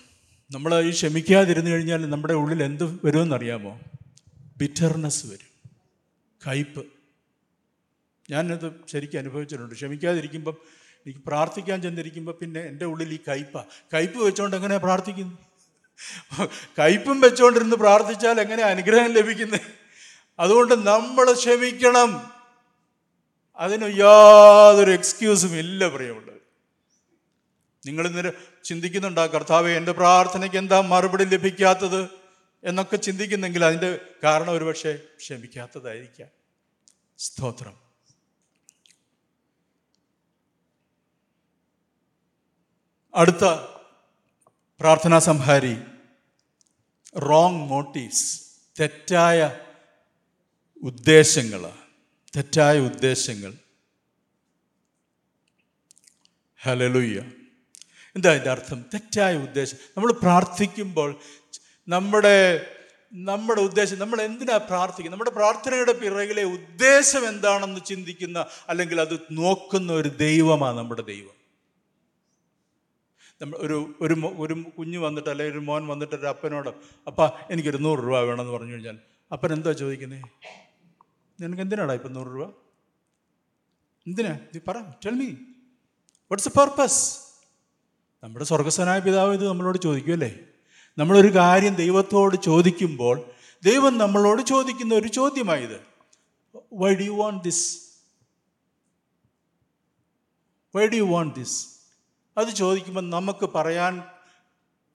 നമ്മൾ ഈ ക്ഷമിക്കാതിരുന്നു കഴിഞ്ഞാൽ നമ്മുടെ ഉള്ളിൽ എന്ത് വരുമെന്നറിയാമോ? ബിറ്റർനെസ് വരും. കയ്പ് ഞാനത് ശരിക്കും അനുഭവിച്ചിട്ടുണ്ട്. ക്ഷമിക്കാതിരിക്കുമ്പം എനിക്ക് പ്രാർത്ഥിക്കാൻ ചെന്നിരിക്കുമ്പോൾ പിന്നെ എന്റെ ഉള്ളിൽ ഈ കയ്പ കയ്പ് വെച്ചുകൊണ്ട് എങ്ങനെയാണ് പ്രാർത്ഥിക്കുന്നത്? കയ്പും വെച്ചുകൊണ്ടിരുന്ന് പ്രാർത്ഥിച്ചാൽ എങ്ങനെയാണ് അനുഗ്രഹം ലഭിക്കുന്നത്? അതുകൊണ്ട് നമ്മൾ ക്ഷമിക്കണം. അതിന് യാതൊരു എക്സ്ക്യൂസും ഇല്ല പ്രിയമുള്ളത് നിങ്ങൾ ഇന്നലെ ചിന്തിക്കുന്നുണ്ടാ കർത്താവ് എന്റെ പ്രാർത്ഥനയ്ക്ക് എന്താ മറുപടി ലഭിക്കാത്തത്? എന്നൊക്കെ ചിന്തിക്കുന്നെങ്കിൽ അതിന്റെ കാരണം ഒരുപക്ഷെ ക്ഷമിക്കാത്തതായിരിക്കാം. സ്തോത്രം. അടുത്ത പ്രാർത്ഥനാ സംഹാരി റോങ് മോട്ടീവ്സ് തെറ്റായ ഉദ്ദേശങ്ങൾ തെറ്റായ ഉദ്ദേശങ്ങൾ. ഹലലുയ്യ എന്താ അതിന്റെ അർത്ഥം? തെറ്റായ ഉദ്ദേശം. നമ്മൾ പ്രാർത്ഥിക്കുമ്പോൾ നമ്മുടെ നമ്മുടെ ഉദ്ദേശം നമ്മൾ എന്തിനാ പ്രാർത്ഥിക്കുന്നത് നമ്മുടെ പ്രാർത്ഥനയുടെ പിറകിലെ ഉദ്ദേശം എന്താണെന്ന് ചിന്തിക്കുന്ന അല്ലെങ്കിൽ അത് നോക്കുന്ന ഒരു ദൈവമാണ് നമ്മുടെ ദൈവം. നമ്മൾ ഒരു ഒരു ഒരു കുഞ്ഞ് വന്നിട്ട് അല്ലെങ്കിൽ ഒരു മോൻ വന്നിട്ട് ഒരു അപ്പനോട് അപ്പ എനിക്കൊരു നൂറ് രൂപ വേണമെന്ന് പറഞ്ഞു കഴിഞ്ഞാൽ അപ്പൻ എന്താ ചോദിക്കുന്നത് നിനക്ക് എന്തിനാടാ ഇപ്പം നൂറ് രൂപ? എന്തിനാ? നീ പറ tell me what's a purpose നമ്മുടെ സ്വർഗസ്വനായ പിതാവ് ഇത് നമ്മളോട് ചോദിക്കുമല്ലേ നമ്മളൊരു കാര്യം ദൈവത്തോട് ചോദിക്കുമ്പോൾ ദൈവം നമ്മളോട് ചോദിക്കുന്ന ഒരു ചോദ്യമായത്. Why do you want this why do you want this അത് ചോദിക്കുമ്പോൾ നമുക്ക് പറയാൻ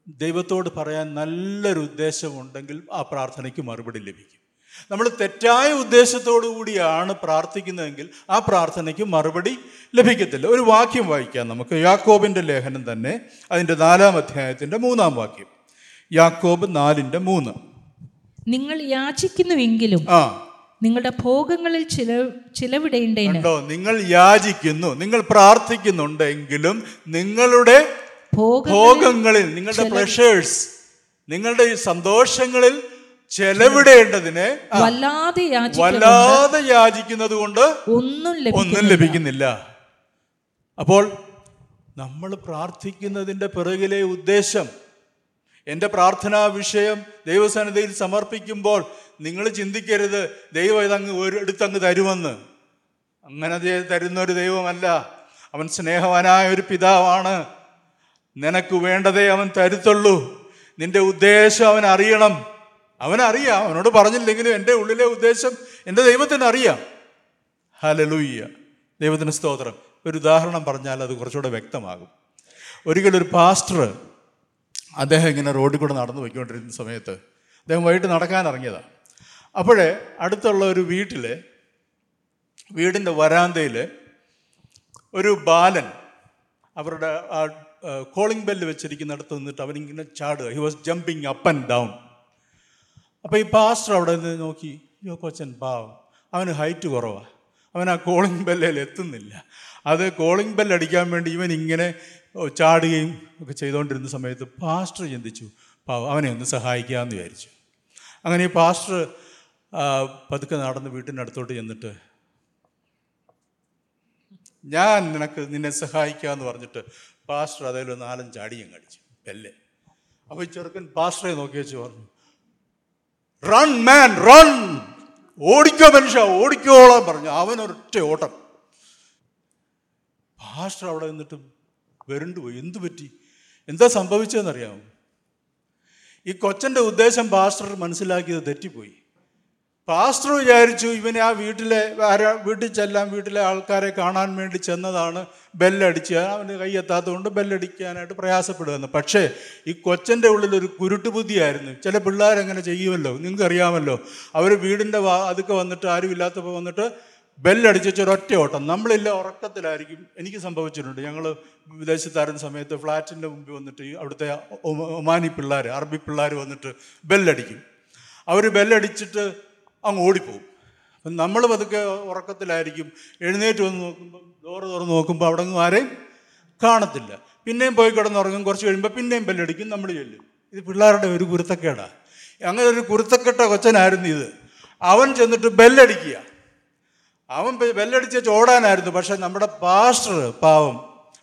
ദൈവത്തോട് പറയാൻ നല്ലൊരു ഉദ്ദേശമുണ്ടെങ്കിൽ ആ പ്രാർത്ഥനയ്ക്ക് മറുപടി ലഭിക്കും. നമ്മൾ തെറ്റായ ഉദ്ദേശത്തോടു കൂടിയാണ് പ്രാർത്ഥിക്കുന്നതെങ്കിൽ ആ പ്രാർത്ഥനയ്ക്ക് മറുപടി ലഭിക്കത്തില്ല. ഒരു വാക്യം വായിക്കാം നമുക്ക്. യാക്കോബിന്റെ ലേഖനം തന്നെ അതിന്റെ നാലാം അധ്യായത്തിന്റെ മൂന്നാം വാക്യം. യാക്കോബ് നാലിന്റെ മൂന്ന്. നിങ്ങൾ യാചിക്കുന്നുവെങ്കിലും ആ. നിങ്ങളുടെ ഭോഗങ്ങളിൽ ചില ചിലവിടേണ്ടോ നിങ്ങൾ യാചിക്കുന്നു. നിങ്ങൾ പ്രാർത്ഥിക്കുന്നുണ്ടെങ്കിലും നിങ്ങളുടെ ഭോഗങ്ങളിൽ നിങ്ങളുടെ പ്രഷേഴ്സ് നിങ്ങളുടെ സന്തോഷങ്ങളിൽ ചെലവിടേണ്ടതിന് വല്ലാതെ വല്ലാതെ യാചിക്കുന്നത് കൊണ്ട് ഒന്നും ഒന്നും ലഭിക്കുന്നില്ല. അപ്പോൾ നമ്മൾ പ്രാർത്ഥിക്കുന്നതിന്റെ പിറകിലെ ഉദ്ദേശം എന്റെ പ്രാർത്ഥനാ വിഷയം ദൈവസന്നിധിയിൽ സമർപ്പിക്കുമ്പോൾ നിങ്ങൾ ചിന്തിക്കരുത് ദൈവം ഇതങ്ങ് ഒരു എടുത്തങ്ങ് തരുമെന്ന്. അങ്ങനെ തരുന്ന ഒരു ദൈവമല്ല. അവൻ സ്നേഹവാനായ ഒരു പിതാവാണ്. നിനക്ക് വേണ്ടതേ അവൻ തരുത്തുള്ളൂ. നിന്റെ ഉദ്ദേശം അവൻ അറിയണം. അവനറിയാം അവനോട് പറഞ്ഞില്ലെങ്കിലും എന്റെ ഉള്ളിലെ ഉദ്ദേശം എന്റെ ദൈവത്തിന് അറിയാം. ഹലലൂയ്യ ദൈവത്തിന് സ്തോത്രം. ഒരു ഉദാഹരണം പറഞ്ഞാൽ അത് കുറച്ചുകൂടെ വ്യക്തമാകും. ഒരിക്കലൊരു പാസ്റ്റർ അദ്ദേഹം ഇങ്ങനെ റോഡിൽ കൂടെ നടന്നു പോയിക്കൊണ്ടിരുന്ന സമയത്ത് അദ്ദേഹം വൈകിട്ട് നടക്കാൻ ഇറങ്ങിയതാണ് അപ്പോഴേ അടുത്തുള്ള ഒരു വീട്ടിൽ വീടിന്റെ വരാന്തയിൽ ഒരു ബാലൻ അവരുടെ ആ കോളിംഗ് ബെല്ല് വെച്ചിരിക്കുന്നിടത്ത് നിന്നിട്ട് അവനിങ്ങനെ ചാടുക. He was jumping up and down അപ്പോൾ ഈ പാസ്റ്റർ അവിടെ നിന്ന് നോക്കി യോ കൊച്ചൻ പാവം. അവന് ഹൈറ്റ് കുറവാണ് അവൻ ആ കോളിംഗ് ബെല്ലിൽ എത്തുന്നില്ല. അത് കോളിംഗ് ബെല്ല് അടിക്കാൻ വേണ്ടി ഇവൻ ഇങ്ങനെ ചാടുകയും ഒക്കെ ചെയ്തുകൊണ്ടിരുന്ന സമയത്ത് പാസ്റ്റർ ചിന്തിച്ചു പാവം അവനെ ഒന്ന് സഹായിക്കാമെന്ന് വിചാരിച്ചു. അങ്ങനെ ഈ പാസ്റ്റർ പതുക്കെ നടന്ന് വീട്ടിന്റെ അടുത്തോട്ട് ചെന്നിട്ട് ഞാൻ നിനക്ക് നിന്നെ സഹായിക്കാമെന്ന് പറഞ്ഞിട്ട് പാസ്റ്റർ അതേലും ഒരു നാലഞ്ച് അടിയും കടിച്ചു ബെല്ല് അപ്പോൾ ഈ ചെറുക്കൻ പാസ്റ്ററെ നോക്കി വെച്ച് പറഞ്ഞു റൺ മാൻ റൺ ഓടിക്കോ മനുഷ്യ ഓടിക്കോളാൻ പറഞ്ഞു. അവനൊരൊറ്റ ഓട്ടം. പാസ്റ്റർ അവിടെ നിന്നിട്ട് വരണ്ടു പോയി. എന്തു പറ്റി? എന്താ സംഭവിച്ചതെന്നറിയാമോ? ഈ കൊച്ചന്റെ ഉദ്ദേശം പാസ്റ്റർ മനസ്സിലാക്കിയത് തെറ്റിപ്പോയി. പാസ്റ്റർ വിചാരിച്ചു ഇവനെ ആ വീട്ടിലെ ആരാ വീട്ടിൽ ചെല്ലാൻ വീട്ടിലെ ആൾക്കാരെ കാണാൻ വേണ്ടി ചെന്നതാണ് ബെല്ലടിച്ച്. അവന് കൈയെത്താത്തതുകൊണ്ട് ബെല്ലടിക്കാനായിട്ട് പ്രയാസപ്പെടുകയെന്ന് പക്ഷേ ഈ കൊച്ചന്റെ ഉള്ളിൽ ഒരു കുരുട്ട് ബുദ്ധിയായിരുന്നു ചില പിള്ളേരങ്ങനെ ചെയ്യുമല്ലോ? നിങ്ങൾക്ക് അറിയാമല്ലോ അവർ വീടിന്റെ വാ അതൊക്കെ വന്നിട്ട് ആരും ഇല്ലാത്തപ്പോൾ വന്നിട്ട് ബെല്ലടിച്ച് ഒരൊറ്റ ഓട്ടം. നമ്മളില്ല ഉറക്കത്തിലായിരിക്കും. എനിക്ക് സംഭവിച്ചിട്ടുണ്ട്. ഞങ്ങൾ വിദേശത്തായിരുന്ന സമയത്ത് ഫ്ലാറ്റിന്റെ മുമ്പിൽ വന്നിട്ട് അവിടുത്തെ ഒമാനി പിള്ളേർ അറബി പിള്ളേർ വന്നിട്ട് ബെല്ലടിക്കും. അവർ ബെല്ലടിച്ചിട്ട് അങ്ങ് ഓടിപ്പോവും. അപ്പം നമ്മൾ പതുക്കെ ഉറക്കത്തിലായിരിക്കും. എഴുന്നേറ്റ് വന്ന് നോക്കുമ്പോൾ ഡോറ് തുറന്ന് നോക്കുമ്പോൾ അവിടെ അങ്ങ് ആരെയും കാണത്തില്ല. പിന്നെയും പോയി കിടന്നുറങ്ങും. കുറച്ച് കഴിയുമ്പോൾ പിന്നെയും ബെല്ലടിക്കും നമ്മൾ ചെല്ലും. ഇത് പിള്ളേരുടെ ഒരു കുരുത്തക്കേടാ. അങ്ങനെ ഒരു കുരുത്തക്കെട്ട കൊച്ചനായിരുന്നു ഇത്. അവൻ ചെന്നിട്ട് ബെല്ലടിക്കുക. അവൻ ബെല്ലടിച്ച് ചോടാനായിരുന്നു. പക്ഷെ നമ്മുടെ പാസ്റ്റർ പാവം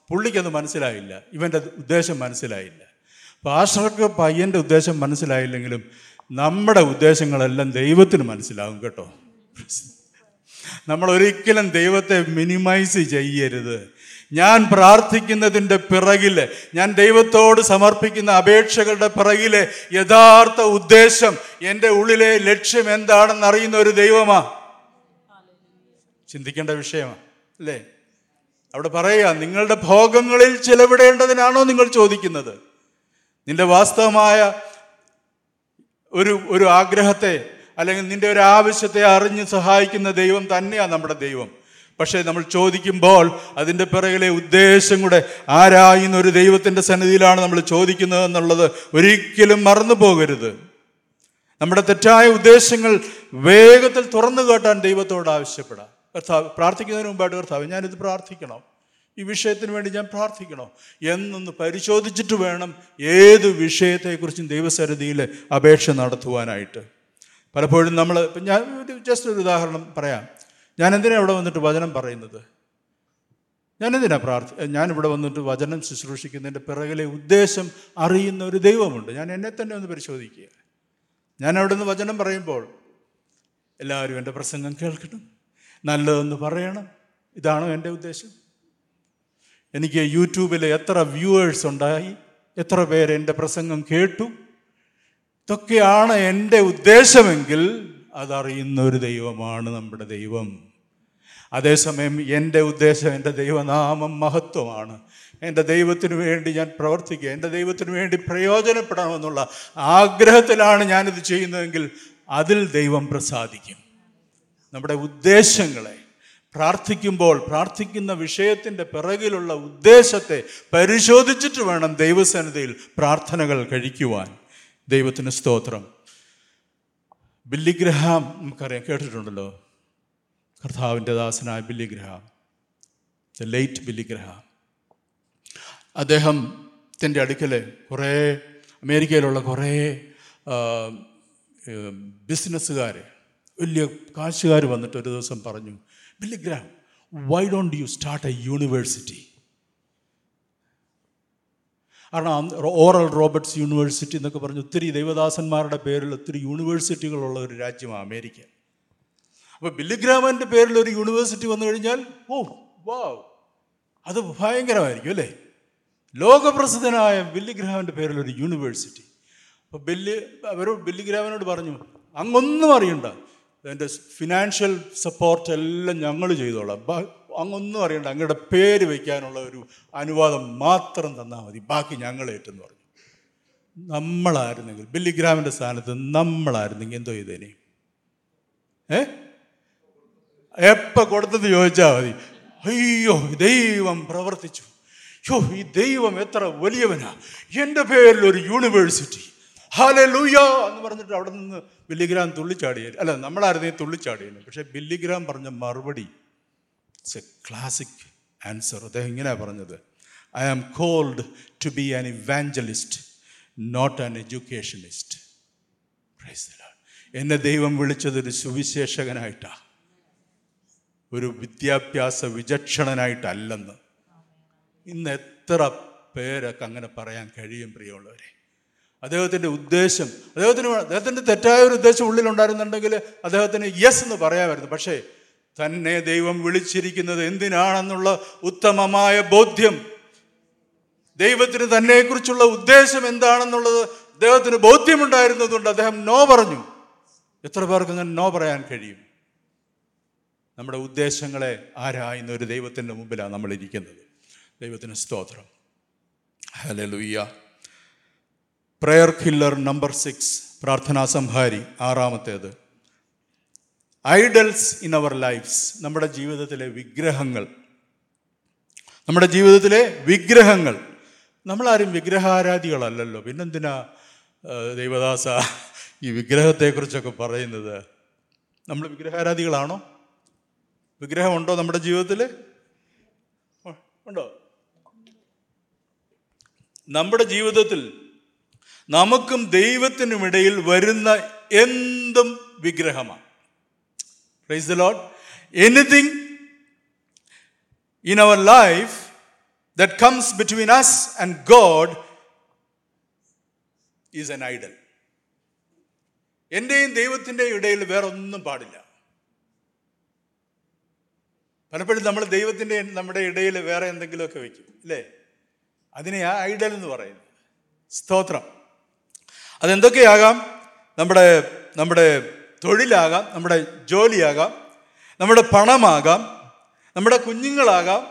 പുള്ളിക്കത് മനസ്സിലായില്ല. ഇവന്റെ ഉദ്ദേശം മനസ്സിലായില്ല. പാസ്റ്റർക്ക് പയ്യന്റെ ഉദ്ദേശം മനസ്സിലായില്ലെങ്കിലും നമ്മുടെ ഉദ്ദേശങ്ങളെല്ലാം ദൈവത്തിന് മനസ്സിലാകും കേട്ടോ. നമ്മൾ ഒരിക്കലും ദൈവത്തെ മിനിമൈസ് ചെയ്യരുത്. ഞാൻ പ്രാർത്ഥിക്കുന്നതിന്റെ പിറകിൽ ഞാൻ ദൈവത്തോട് സമർപ്പിക്കുന്ന അപേക്ഷകളുടെ പിറകിലെ യഥാർത്ഥ ഉദ്ദേശം എന്റെ ഉള്ളിലെ ലക്ഷ്യം എന്താണെന്ന് അറിയുന്ന ഒരു ദൈവമാ. ചിന്തിക്കേണ്ട വിഷയമാ അല്ലേ? അവിടെ പറയുക നിങ്ങളുടെ ഭോഗങ്ങളിൽ ചിലവിടേണ്ടതിനാണോ നിങ്ങൾ ചോദിക്കുന്നത്? നിന്റെ വാസ്തവമായ ഒരു ഒരു ആഗ്രഹത്തെ അല്ലെങ്കിൽ നിന്റെ ഒരു ആവശ്യത്തെ അറിഞ്ഞ് സഹായിക്കുന്ന ദൈവം തന്നെയാണ് നമ്മുടെ ദൈവം. പക്ഷേ നമ്മൾ ചോദിക്കുമ്പോൾ അതിന്റെ പിറകിലെ ഉദ്ദേശം കൂടെ ആരായുന്ന ഒരു ദൈവത്തിന്റെ സന്നിധിയിലാണ് നമ്മൾ ചോദിക്കുന്നത് എന്നുള്ളത് ഒരിക്കലും മറന്നു പോകരുത്. നമ്മുടെ തെറ്റായ ഉദ്ദേശങ്ങൾ വേഗത്തിൽ തുറന്നു കേട്ടാൻ ദൈവത്തോട് ആവശ്യപ്പെടാം. കർത്താവ് പ്രാർത്ഥിക്കുന്നതിന് മുമ്പായിട്ട് കർത്താവ് ഞാനിത് പ്രാർത്ഥിക്കണം. ഈ വിഷയത്തിന് വേണ്ടി ഞാൻ പ്രാർത്ഥിക്കണോ? എന്നൊന്ന് പരിശോധിച്ചിട്ട് വേണം ഏത് വിഷയത്തെക്കുറിച്ചും ദൈവസരതിയിൽ അപേക്ഷ നടത്തുവാനായിട്ട്. പലപ്പോഴും നമ്മൾ ഇപ്പം ഞാൻ ജസ്റ്റ് ഒരു ഉദാഹരണം പറയാം. ഞാൻ എന്തിനാണ് ഇവിടെ വന്നിട്ട് വചനം പറയുന്നത്? ഞാൻ എന്തിനാ പ്രാർത്ഥി ഞാൻ ഇവിടെ വന്നിട്ട് വചനം ശുശ്രൂഷിക്കുന്നതിന്റെ പിറകിലെ ഉദ്ദേശം അറിയുന്ന ഒരു ദൈവമുണ്ട്. ഞാൻ എന്നെ തന്നെ ഒന്ന് പരിശോധിക്കുക. ഞാൻ അവിടെ നിന്ന് വചനം പറയുമ്പോൾ എല്ലാവരും എന്റെ പ്രസംഗം കേൾക്കണം. നല്ലതെന്ന് പറയണം. ഇതാണോ എന്റെ ഉദ്ദേശം. എനിക്ക് യൂട്യൂബിൽ എത്ര വ്യൂവേഴ്സ് ഉണ്ടായി എത്ര പേര് എന്റെ പ്രസംഗം കേട്ടു ഇതൊക്കെയാണ് എന്റെ ഉദ്ദേശമെങ്കിൽ അതറിയുന്ന ഒരു ദൈവമാണ് നമ്മുടെ ദൈവം. അതേസമയം എന്റെ ഉദ്ദേശം എന്റെ ദൈവനാമം മഹത്വമാണ്. എന്റെ ദൈവത്തിനു വേണ്ടി ഞാൻ പ്രവർത്തിക്കുക എന്റെ ദൈവത്തിനു വേണ്ടി പ്രയോജനപ്പെടണമെന്നുള്ള ആഗ്രഹത്തിലാണ് ഞാനിത് ചെയ്യുന്നതെങ്കിൽ അതിൽ ദൈവം പ്രസാദിക്കും. നമ്മുടെ ഉദ്ദേശങ്ങളെ പ്രാർത്ഥിക്കുമ്പോൾ പ്രാർത്ഥിക്കുന്ന വിഷയത്തിന്റെ പിറകിലുള്ള ഉദ്ദേശത്തെ പരിശോധിച്ചിട്ട് വേണം ദൈവസന്നിധിയിൽ പ്രാർത്ഥനകൾ കഴിക്കുവാൻ. ദൈവത്തിന് സ്തോത്രം. ബില്ലിഗ്രഹാം നമുക്കറിയാം കേട്ടിട്ടുണ്ടല്ലോ. കർത്താവിന്റെ ദാസനായ ബില്ലിഗ്രഹാം. The late Billy Graham. അദ്ദേഹത്തിന്റെ അടുക്കൽ കുറേ അമേരിക്കയിലുള്ള കുറേ ബിസിനസ്സുകാർ വലിയ കാശുകാർ വന്നിട്ട് ഒരു ദിവസം പറഞ്ഞു Billy Graham why don't you start a university കാരണം ഓറൽ റോബർട്ട്സ് യൂണിവേഴ്സിറ്റി എന്നൊക്കെ പറഞ്ഞ് ഒത്തിരി ദൈവദാസന്മാരുടെ പേരിൽ ഒത്തിരി യൂണിവേഴ്സിറ്റികളുള്ള ഒരു രാജ്യമാണ് അമേരിക്ക. അപ്പോൾ ബില്ലിഗ്രാമന്റെ പേരിൽ ഒരു യൂണിവേഴ്സിറ്റി വന്നു കഴിഞ്ഞാൽ ഓ വാ അത് ഭയങ്കരമായിരിക്കും അല്ലേ? ലോകപ്രസിദ്ധനായ ബില്ലിഗ്രാമന്റെ പേരിൽ ഒരു യൂണിവേഴ്സിറ്റി. അപ്പോൾ ബില്ല് അവർ ബില്ലിഗ്രാമനോട് പറഞ്ഞു അങ്ങൊന്നും അറിയണ്ട. അതിന്റെ ഫിനാൻഷ്യൽ സപ്പോർട്ട് എല്ലാം ഞങ്ങൾ ചെയ്തോളാം. അങ്ങൊന്നും അറിയണ്ട. അങ്ങയുടെ പേര് വയ്ക്കാനുള്ള ഒരു അനുവാദം മാത്രം തന്നാൽ മതി. ബാക്കി ഞങ്ങൾ ഏറ്റെന്ന് പറഞ്ഞു. നമ്മളായിരുന്നെങ്കിൽ ബില്ലിഗ്രാമിന്റെ സ്ഥാനത്ത് നമ്മളായിരുന്നെങ്കിൽ എന്തോ ചെയ്തേനെ? ഏ? എപ്പോൾ കൊടുത്തെന്ന് ചോദിച്ചാൽ മതി. അയ്യോ ദൈവം പ്രവർത്തിച്ചു. യോ ഈ ദൈവം എത്ര വലിയവനാ. എന്റെ പേരിൽ ഒരു യൂണിവേഴ്സിറ്റി ഹാലെ ലൂയ എന്ന് പറഞ്ഞിട്ട് അവിടെ നിന്ന് ബില്ലിഗ്രാം തുള്ളിച്ചാടിയ അല്ല നമ്മളായിരുന്നെങ്കിൽ തുള്ളിച്ചാടിയല്ലോ പക്ഷേ ബില്ലിഗ്രാം പറഞ്ഞ മറുപടി ഇറ്റ്സ് എ ക്ലാസിക് ആൻസർ അദ്ദേഹം ഇങ്ങനെയാണ് പറഞ്ഞത്. I am called to be an evangelist not an educationist എന്നെ ദൈവം വിളിച്ചത് ഒരു സുവിശേഷകനായിട്ടാണ് ഒരു വിദ്യാഭ്യാസ വിചക്ഷണനായിട്ടല്ലെന്ന്. ഇന്ന് എത്ര പേരൊക്കെ അങ്ങനെ പറയാൻ കഴിയും പ്രിയമുള്ളവരെ? അദ്ദേഹത്തിന്റെ ഉദ്ദേശം അദ്ദേഹത്തിന് അദ്ദേഹത്തിന്റെ തെറ്റായ ഒരു ഉദ്ദേശം ഉള്ളിലുണ്ടായിരുന്നുണ്ടെങ്കിൽ അദ്ദേഹത്തിന് യെസ് എന്ന് പറയാമായിരുന്നു. പക്ഷേ തന്നെ ദൈവം വിളിച്ചിരിക്കുന്നത് എന്തിനാണെന്നുള്ള ഉത്തമമായ ബോധ്യം ദൈവത്തിന് തന്നെക്കുറിച്ചുള്ള ഉദ്ദേശം എന്താണെന്നുള്ളത് അദ്ദേഹത്തിന് ബോധ്യമുണ്ടായിരുന്നതുകൊണ്ട് അദ്ദേഹം നോ പറഞ്ഞു. എത്ര പേർക്ക് അങ്ങനെ നോ പറയാൻ കഴിയും? നമ്മുടെ ഉദ്ദേശങ്ങളെ ആരായുന്ന ഒരു ദൈവത്തിന്റെ മുമ്പിലാണ് നമ്മളിരിക്കുന്നത്. ദൈവത്തിന് സ്തോത്രം. Hallelujah prayer killer number six പ്രാർത്ഥനാ സംഹാരി ആറാമത്തേത്. ഐഡൽസ് ഇൻ അവർ ലൈഫ്സ് നമ്മുടെ ജീവിതത്തിലെ വിഗ്രഹങ്ങൾ. നമ്മുടെ ജീവിതത്തിലെ വിഗ്രഹങ്ങൾ. നമ്മളാരും വിഗ്രഹാരാധികളല്ലല്ലോ. പിന്നെന്തിനാ ദൈവദാസ ഈ വിഗ്രഹത്തെക്കുറിച്ചൊക്കെ പറയുന്നത്? നമ്മൾ വിഗ്രഹാരാധികളാണോ? വിഗ്രഹമുണ്ടോ നമ്മുടെ ജീവിതത്തിൽ? ഉണ്ടോ? നമ്മുടെ ജീവിതത്തിൽ നമുക്കും ദൈവത്തിനുമിടയിൽ വരുന്ന എന്തും വിഗ്രഹമാണ്. Praise the Lord anything in our life that comes between us and God is an idol എന്റെയും ദൈവത്തിന്റെയും ഇടയിൽ വേറെ ഒന്നും പാടില്ല. പലപ്പോഴും നമ്മൾ ദൈവത്തിന്റെ നമ്മുടെ ഇടയിൽ വേറെ എന്തെങ്കിലുമൊക്കെ വയ്ക്കും അല്ലേ? അതിനെ ആ ഐഡൽ എന്ന് പറയുന്നത് സ്തോത്രം. അതെന്തൊക്കെയാകാം? നമ്മുടെ നമ്മുടെ തൊഴിലാകാം നമ്മുടെ ജോലിയാകാം നമ്മുടെ പണമാകാം നമ്മുടെ കുഞ്ഞുങ്ങളാകാം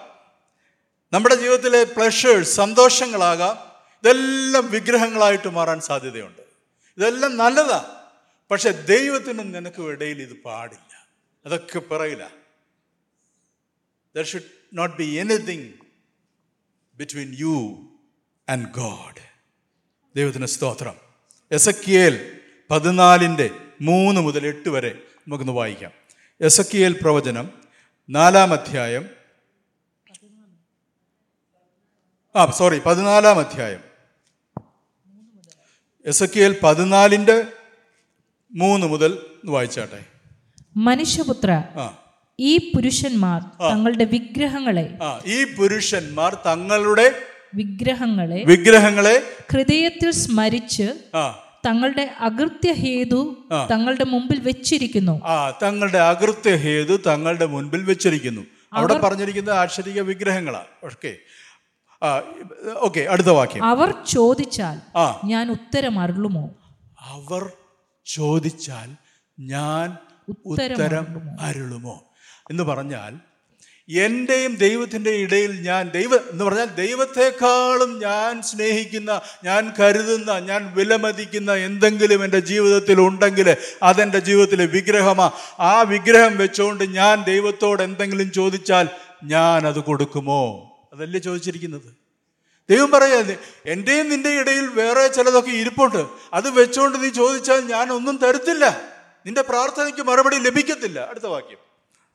നമ്മുടെ ജീവിതത്തിലെ പ്ലഷേഴ്സ് സന്തോഷങ്ങളാകാം. ഇതെല്ലാം വിഗ്രഹങ്ങളായിട്ട് മാറാൻ സാധ്യതയുണ്ട്. ഇതെല്ലാം നല്ലതാണ് പക്ഷെ ദൈവത്തിനും നിനക്കും ഇടയിൽ ഇത് പാടില്ല. അതൊക്കെ പറയില്ല. There should not be anything between you and God ദൈവത്തിന് സ്തോത്രം. എസക്കിയേൽ പതിനാലിന്റെ മൂന്ന് മുതൽ എട്ട് വരെ നമുക്കൊന്ന് വായിക്കാം. എസക്കിയേൽ പ്രവചനം നാലാം അധ്യായം. ആ സോറി പതിനാലാം അധ്യായം. എസക്കിയേൽ പതിനാലിന്റെ മൂന്ന് മുതൽ വായിച്ചാട്ടെ. മനുഷ്യപുത്ര ആ. ഈ പുരുഷന്മാർ തങ്ങളുടെ വിഗ്രഹങ്ങളെ ഈ പുരുഷന്മാർ തങ്ങളുടെ വിഗ്രഹങ്ങളെ വിഗ്രഹങ്ങളെ ഹൃദയത്തിൽ സ്മരിച്ച് തങ്ങളുടെ അകൃത്യ ഹേതു തങ്ങളുടെ മുമ്പിൽ വെച്ചിരിക്കുന്നു. ആ തങ്ങളുടെ അകൃത്യ ഹേതു തങ്ങളുടെ മുൻപിൽ വെച്ചിരിക്കുന്നു. അവിടെ പറഞ്ഞിരിക്കുന്ന ആക്ഷരിക വിഗ്രഹങ്ങളാണ് ഓക്കെ. ആ ഓക്കെ അടുത്ത വാക്യം. അവർ ചോദിച്ചാൽ ഞാൻ ഉത്തരം അരുളുമോ? അവർ ചോദിച്ചാൽ ഞാൻ ഉത്തരം അരുളുമോ? എന്ന് പറഞ്ഞാൽ എന്റെയും ദൈവത്തിന്റെ ഇടയിൽ ഞാൻ ദൈവ എന്ന് പറഞ്ഞാൽ ദൈവത്തെക്കാളും ഞാൻ സ്നേഹിക്കുന്ന ഞാൻ കരുതുന്ന ഞാൻ വിലമതിക്കുന്ന എന്തെങ്കിലും എന്റെ ജീവിതത്തിൽ ഉണ്ടെങ്കിൽ അതെന്റെ ജീവിതത്തിലെ വിഗ്രഹമാ. ആ വിഗ്രഹം വെച്ചുകൊണ്ട് ഞാൻ ദൈവത്തോട് എന്തെങ്കിലും ചോദിച്ചാൽ ഞാൻ അത് കൊടുക്കുമോ? അതല്ലേ ചോദിച്ചിരിക്കുന്നത്. ദൈവം പറയാ എന്റെയും നിന്റെ ഇടയിൽ വേറെ ചിലതൊക്കെ ഇരിപ്പുണ്ട്. അത് വെച്ചുകൊണ്ട് നീ ചോദിച്ചാൽ ഞാൻ ഒന്നും തരത്തില്ല. നിന്റെ പ്രാർത്ഥനയ്ക്ക് മറുപടി ലഭിക്കത്തില്ല. അടുത്ത വാക്യം.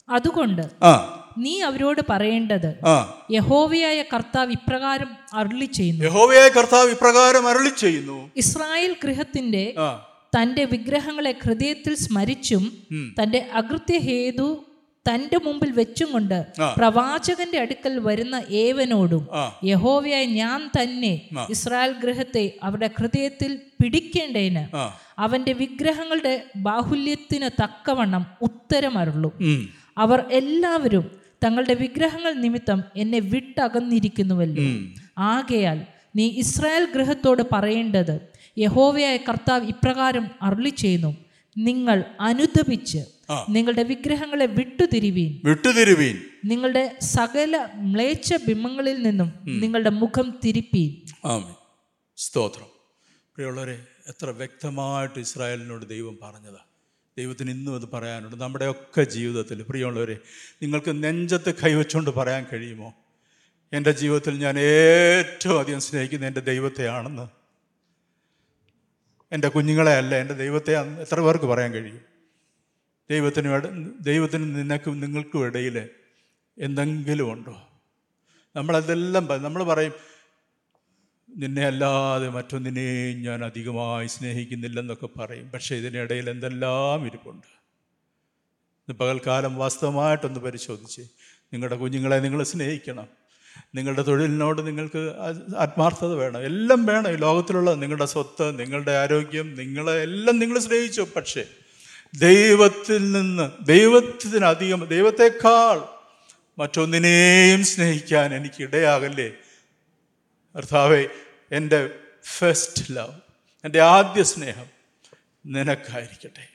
അതുകൊണ്ട് ആ. നീ അവരോട് പറയേണ്ടത് യഹോവയായ കർത്താവ് ഇപ്രകാരം അരുളി ചെയ്യുന്നു. യഹോവയായ കർത്താവ് ഇപ്രകാരം അരുളി ചെയ്യുന്നു. ഇസ്രായേൽ ഗൃഹത്തിന്റെ തന്റെ വിഗ്രഹങ്ങളെ ഹൃദയത്തിൽ സ്മരിച്ചും തന്റെ അകൃത്യ ഹേതു തന്റെ മുമ്പിൽ വെച്ചും കൊണ്ട് പ്രവാചകന്റെ അടുക്കൽ വരുന്ന ഏവനോടും യഹോവയായ ഞാൻ തന്നെ ഇസ്രായേൽ ഗൃഹത്തെ അവരുടെ ഹൃദയത്തിൽ പിടിക്കേണ്ടതിന് അവന്റെ വിഗ്രഹങ്ങളുടെ ബാഹുല്യത്തിന് തക്കവണ്ണം ഉത്തരമരുള്ളൂ അവർ എല്ലാവരും തങ്ങളുടെ വിഗ്രഹങ്ങൾ നിമിത്തം എന്നെ വിട്ടകന്നിരിക്കുന്നുവല്ലോ. ആകയാൽ നീ ഇസ്രായേൽ ഗൃഹത്തോട് പറയേണ്ടത് യഹോവയായ കർത്താവ് ഇപ്രകാരം അരുളി ചെയ്യുന്നു നിങ്ങൾ അനുദപിച്ച് നിങ്ങളുടെ വിഗ്രഹങ്ങളെ വിട്ടുതിരിവീൻ. വിട്ടുതിരിവീൻ. നിങ്ങളുടെ സകല മ്ലേച്ഛ ബിംബങ്ങളിൽ നിന്നും നിങ്ങളുടെ മുഖം തിരിപ്പീൻ. സ്തോത്രം. പ്രിയമുള്ളവരെ എത്ര വ്യക്തമായിട്ട് ഇസ്രായേലിനോട് ദൈവം പറഞ്ഞതാ. ദൈവത്തിന് ഇന്നും അത് പറയാനുണ്ട്. നമ്മുടെയൊക്കെ ജീവിതത്തിൽ പ്രിയമുള്ളവരെ നിങ്ങൾക്ക് നെഞ്ചത്ത് കൈവച്ചുകൊണ്ട് പറയാൻ കഴിയുമോ? എന്റെ ജീവിതത്തിൽ ഞാൻ ഏറ്റവും അധികം സ്നേഹിക്കുന്ന എന്റെ ദൈവത്തെയാണെന്ന്. എന്റെ കുഞ്ഞുങ്ങളെ അല്ല എന്റെ ദൈവത്തെ എത്ര പേർക്ക് പറയാൻ കഴിയും? ദൈവത്തിന് ദൈവത്തിന് നിനക്കും നിങ്ങൾക്കും ഇടയിൽ എന്തെങ്കിലും ഉണ്ടോ? നമ്മളതെല്ലാം നമ്മൾ പറയും നിന്നെ അല്ലാതെ മറ്റൊന്നിനെയും ഞാൻ അധികമായി സ്നേഹിക്കുന്നില്ലെന്നൊക്കെ പറയും. പക്ഷേ ഇതിനിടയിൽ എന്തെല്ലാം ഇരിപ്പുണ്ട്. പകൽക്കാലം വാസ്തവമായിട്ടൊന്ന് പരിശോധിച്ച് നിങ്ങളുടെ കുഞ്ഞുങ്ങളെ നിങ്ങൾ സ്നേഹിക്കണം. നിങ്ങളുടെ തൊഴിലിനോട് നിങ്ങൾക്ക് ആത്മാർത്ഥത വേണം. എല്ലാം വേണം. ഈ ലോകത്തിലുള്ള നിങ്ങളുടെ സ്വത്ത് നിങ്ങളുടെ ആരോഗ്യം നിങ്ങളെ എല്ലാം നിങ്ങൾ സ്നേഹിച്ചു. പക്ഷേ ദൈവത്തിൽ നിന്ന് ദൈവത്തിനധികം ദൈവത്തെക്കാൾ മറ്റൊന്നിനെയും സ്നേഹിക്കാൻ എനിക്ക് ഇടയാകല്ലേ? കർത്താവെ എന്റെ ഫസ്റ്റ് ലവ് എന്റെ ആദ്യ സ്നേഹം നിനക്കായിരിക്കട്ടെ.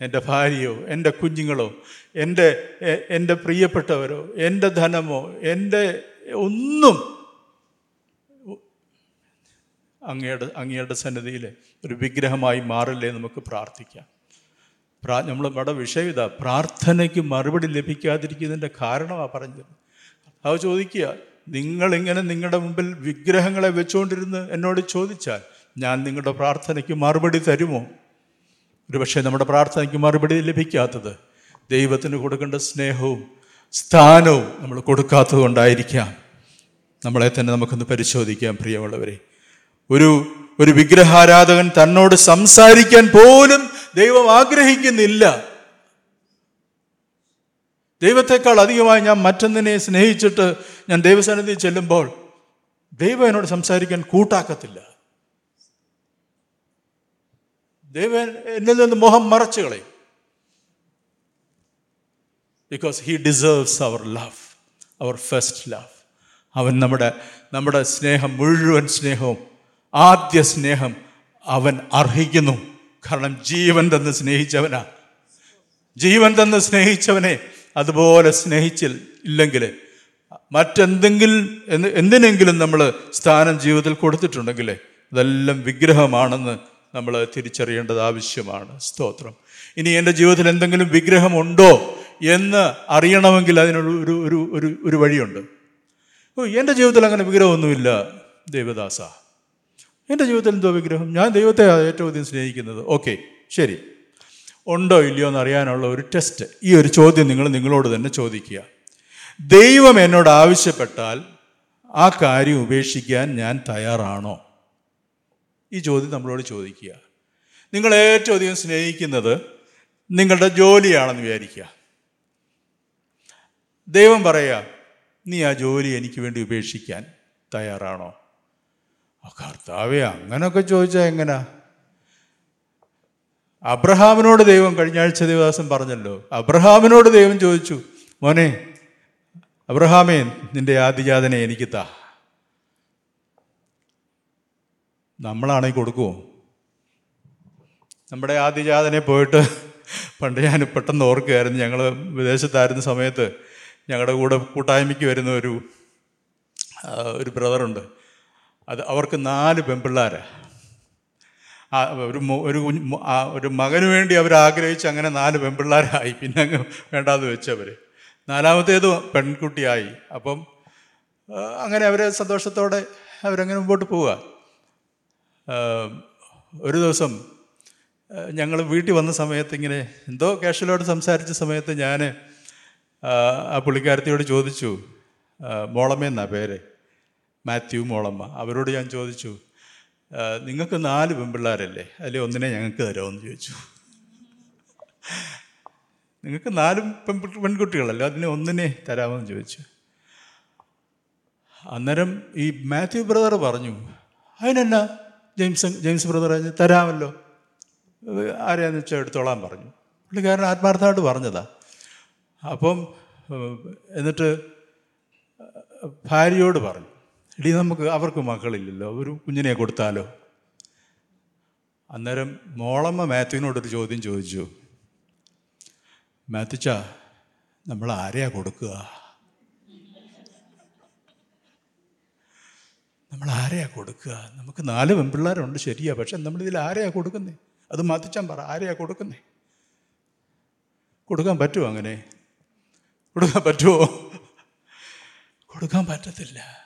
എന്റെ ഭാര്യയോ എന്റെ കുഞ്ഞുങ്ങളോ എന്റെ എന്റെ പ്രിയപ്പെട്ടവരോ എന്റെ ധനമോ എന്റെ ഒന്നും അങ്ങയുടെ അങ്ങയുടെ സന്നിധിയിൽ ഒരു വിഗ്രഹമായി മാറില്ലേ നമുക്ക് പ്രാർത്ഥിക്കാം. പ്രാ നമ്മൾ നമ്മുടെ വിഷയം ഇതാ പ്രാർത്ഥനയ്ക്ക് മറുപടി ലഭിക്കാതിരിക്കുന്നതിന്റെ കാരണമാണ് പറഞ്ഞത്. അവ ചോദിക്കുക നിങ്ങളിങ്ങനെ നിങ്ങളുടെ മുമ്പിൽ വിഗ്രഹങ്ങളെ വെച്ചുകൊണ്ടിരുന്ന് എന്നോട് ചോദിച്ചാൽ ഞാൻ നിങ്ങളുടെ പ്രാർത്ഥനയ്ക്ക് മറുപടി തരുമോ? ഒരുപക്ഷെ നമ്മുടെ പ്രാർത്ഥനയ്ക്ക് മറുപടി ലഭിക്കാത്തത് ദൈവത്തിന് കൊടുക്കേണ്ട സ്നേഹവും സ്ഥാനവും നമ്മൾ കൊടുക്കാത്തത് കൊണ്ടായിരിക്കാം. നമ്മളെ തന്നെ നമുക്കൊന്ന് പരിശോധിക്കാം പ്രിയമുള്ളവരെ. ഒരു ഒരു വിഗ്രഹാരാധകൻ തന്നോട് സംസാരിക്കാൻ പോലും ദൈവം ആഗ്രഹിക്കുന്നില്ല. ദൈവത്തെക്കാൾ അധികമായി ഞാൻ മറ്റൊന്നിനെ സ്നേഹിച്ചിട്ട് ഞാൻ ദൈവസന്നിധി ചെല്ലുമ്പോൾ ദൈവം എന്നോട് സംസാരിക്കാൻ കൂട്ടാക്കത്തില്ല. ദൈവം എന്നിൽ നിന്ന് മോഹം മറച്ചു കളയും. Because he deserves our love our first love അവൻ നമ്മുടെ നമ്മുടെ സ്നേഹം മുഴുവൻ സ്നേഹവും ആദ്യ സ്നേഹം അവൻ അർഹിക്കുന്നു. കാരണം ജീവൻ തന്ന് സ്നേഹിച്ചവനാ. ജീവൻ തന്ന് സ്നേഹിച്ചവനെ അതുപോലെ സ്നേഹിച്ചിൽ ഇല്ലെങ്കിൽ മറ്റെന്തെങ്കിലും എന്ത് എന്തിനെങ്കിലും നമ്മൾ സ്ഥാനം ജീവിതത്തിൽ കൊടുത്തിട്ടുണ്ടെങ്കിൽ അതെല്ലാം വിഗ്രഹമാണെന്ന് നമ്മൾ തിരിച്ചറിയേണ്ടത് ആവശ്യമാണ്. സ്തോത്രം. ഇനി എന്റെ ജീവിതത്തിൽ എന്തെങ്കിലും വിഗ്രഹമുണ്ടോ എന്ന് അറിയണമെങ്കിൽ അതിനൊരു ഒരു ഒരു ഒരു ഒരു വഴിയുണ്ട്. ഓ എന്റെ ജീവിതത്തിൽ അങ്ങനെ വിഗ്രഹമൊന്നുമില്ല ദേവദാസ. എന്റെ ജീവിതത്തിൽ എന്തോ വിഗ്രഹം? ഞാൻ ദൈവത്തെ ഏറ്റവും അധികം സ്നേഹിക്കുന്നത്. ഓക്കെ ശരി. ഉണ്ടോ ഇല്ലയോ എന്ന് അറിയാനുള്ള ഒരു ടെസ്റ്റ് ഈ ഒരു ചോദ്യം നിങ്ങൾ നിങ്ങളോട് തന്നെ ചോദിക്കുക. ദൈവം എന്നോട് ആവശ്യപ്പെട്ടാൽ ആ കാര്യം ഉപേക്ഷിക്കാൻ ഞാൻ തയ്യാറാണോ? ഈ ചോദ്യം നമ്മളോട് ചോദിക്കുക. നിങ്ങൾ ഏറ്റവും അധികം സ്നേഹിക്കുന്നത് നിങ്ങളുടെ ജോലിയാണെന്ന് വിചാരിക്കുക. ദൈവം പറയുക നീ ആ ജോലി എനിക്ക് വേണ്ടി ഉപേക്ഷിക്കാൻ തയ്യാറാണോ? കർത്താവെ അങ്ങനെയൊക്കെ ചോദിച്ചാൽ എങ്ങനാ? അബ്രഹാമിനോട് ദൈവം കഴിഞ്ഞ ആഴ്ച ദേവദാസൻ പറഞ്ഞല്ലോ. അബ്രഹാമിനോട് ദൈവം ചോദിച്ചു മോനെ അബ്രഹാമേ നിന്റെ ആദിജാതനെ എനിക്ക് താ. നമ്മളാണെങ്കിൽ കൊടുക്കുമോ നമ്മുടെ ആദിജാതനെ പോയിട്ട് പണ്ട് ഞാൻ പെട്ടെന്ന് ഓർക്കുകയായിരുന്നു. ഞങ്ങൾ വിദേശത്തായിരുന്ന സമയത്ത് ഞങ്ങളുടെ കൂടെ കൂട്ടായ്മയ്ക്ക് വരുന്ന ഒരു ഒരു ബ്രദറുണ്ട്. അത് അവർക്ക് നാല് പെൺപിള്ളാരാണ് ഒരു ഒരു ഒരു മകന് വേണ്ടി അവർ ആഗ്രഹിച്ച് അങ്ങനെ നാല് പെൺപിള്ളേരായി. പിന്നെ അങ്ങ് വേണ്ടാന്ന് വെച്ചവർ നാലാമത്തേത് പെൺകുട്ടിയായി. അപ്പം അങ്ങനെ അവർ സന്തോഷത്തോടെ അവരങ്ങനെ മുമ്പോട്ട് പോവുക. ഒരു ദിവസം ഞങ്ങൾ വീട്ടിൽ വന്ന സമയത്ത് ഇങ്ങനെ എന്തോ കാഷ്വലോട് സംസാരിച്ച സമയത്ത് ഞാൻ ആ പുള്ളിക്കാരത്തിയോട് ചോദിച്ചു മോളമ്മ എന്നാ പേര്? മാത്യു മോളമ്മ. അവരോട് ഞാൻ ചോദിച്ചു "ആ, നിങ്ങൾക്ക് നാല് പെൺപിള്ളേരല്ലേ അല്ലെ ഒന്നിനെ ഞങ്ങൾക്ക് തരാമെന്ന് ചോദിച്ചു. നിങ്ങൾക്ക് നാല് പെൺ പെൺകുട്ടികളല്ലേ? അതിനെ ഒന്നിനെ തരാമെന്ന് ചോദിച്ചു. അന്നേരം ഈ മാത്യു ബ്രദർ പറഞ്ഞു അതിനെന്നാ ജെയിംസ് ജെയിംസ് ബ്രദർ തരാമല്ലോ? ആരെയാന്ന് വെച്ചാൽ എടുത്തോളാൻ പറഞ്ഞു. പുള്ളിക്കാരൻ ആത്മാർത്ഥമായിട്ട് പറഞ്ഞതാ. അപ്പം എന്നിട്ട് ഭാര്യയോട് പറഞ്ഞു ഇടി നമുക്ക് അവർക്ക് മക്കളില്ലല്ലോ. ഒരു കുഞ്ഞിനെ കൊടുത്താലോ? അന്നേരം മോളമ്മ മാത്യുവിനോടൊരു ചോദ്യം ചോദിച്ചു. മാത്യുച്ച നമ്മൾ ആരെയാ കൊടുക്കുക? നമ്മൾ ആരെയാ കൊടുക്കുക? നമുക്ക് നാല് പെൺപിള്ളേരുണ്ട് ശരിയാ പക്ഷെ നമ്മളിതിൽ ആരെയാ കൊടുക്കുന്നേ? അത് മാത്തിച്ചാൻ പറ ആരെയാ കൊടുക്കുന്നേ? കൊടുക്കാൻ പറ്റുമോ അങ്ങനെ? കൊടുക്കാൻ പറ്റുമോ കൊടുക്കാൻ പറ്റത്തില്ല.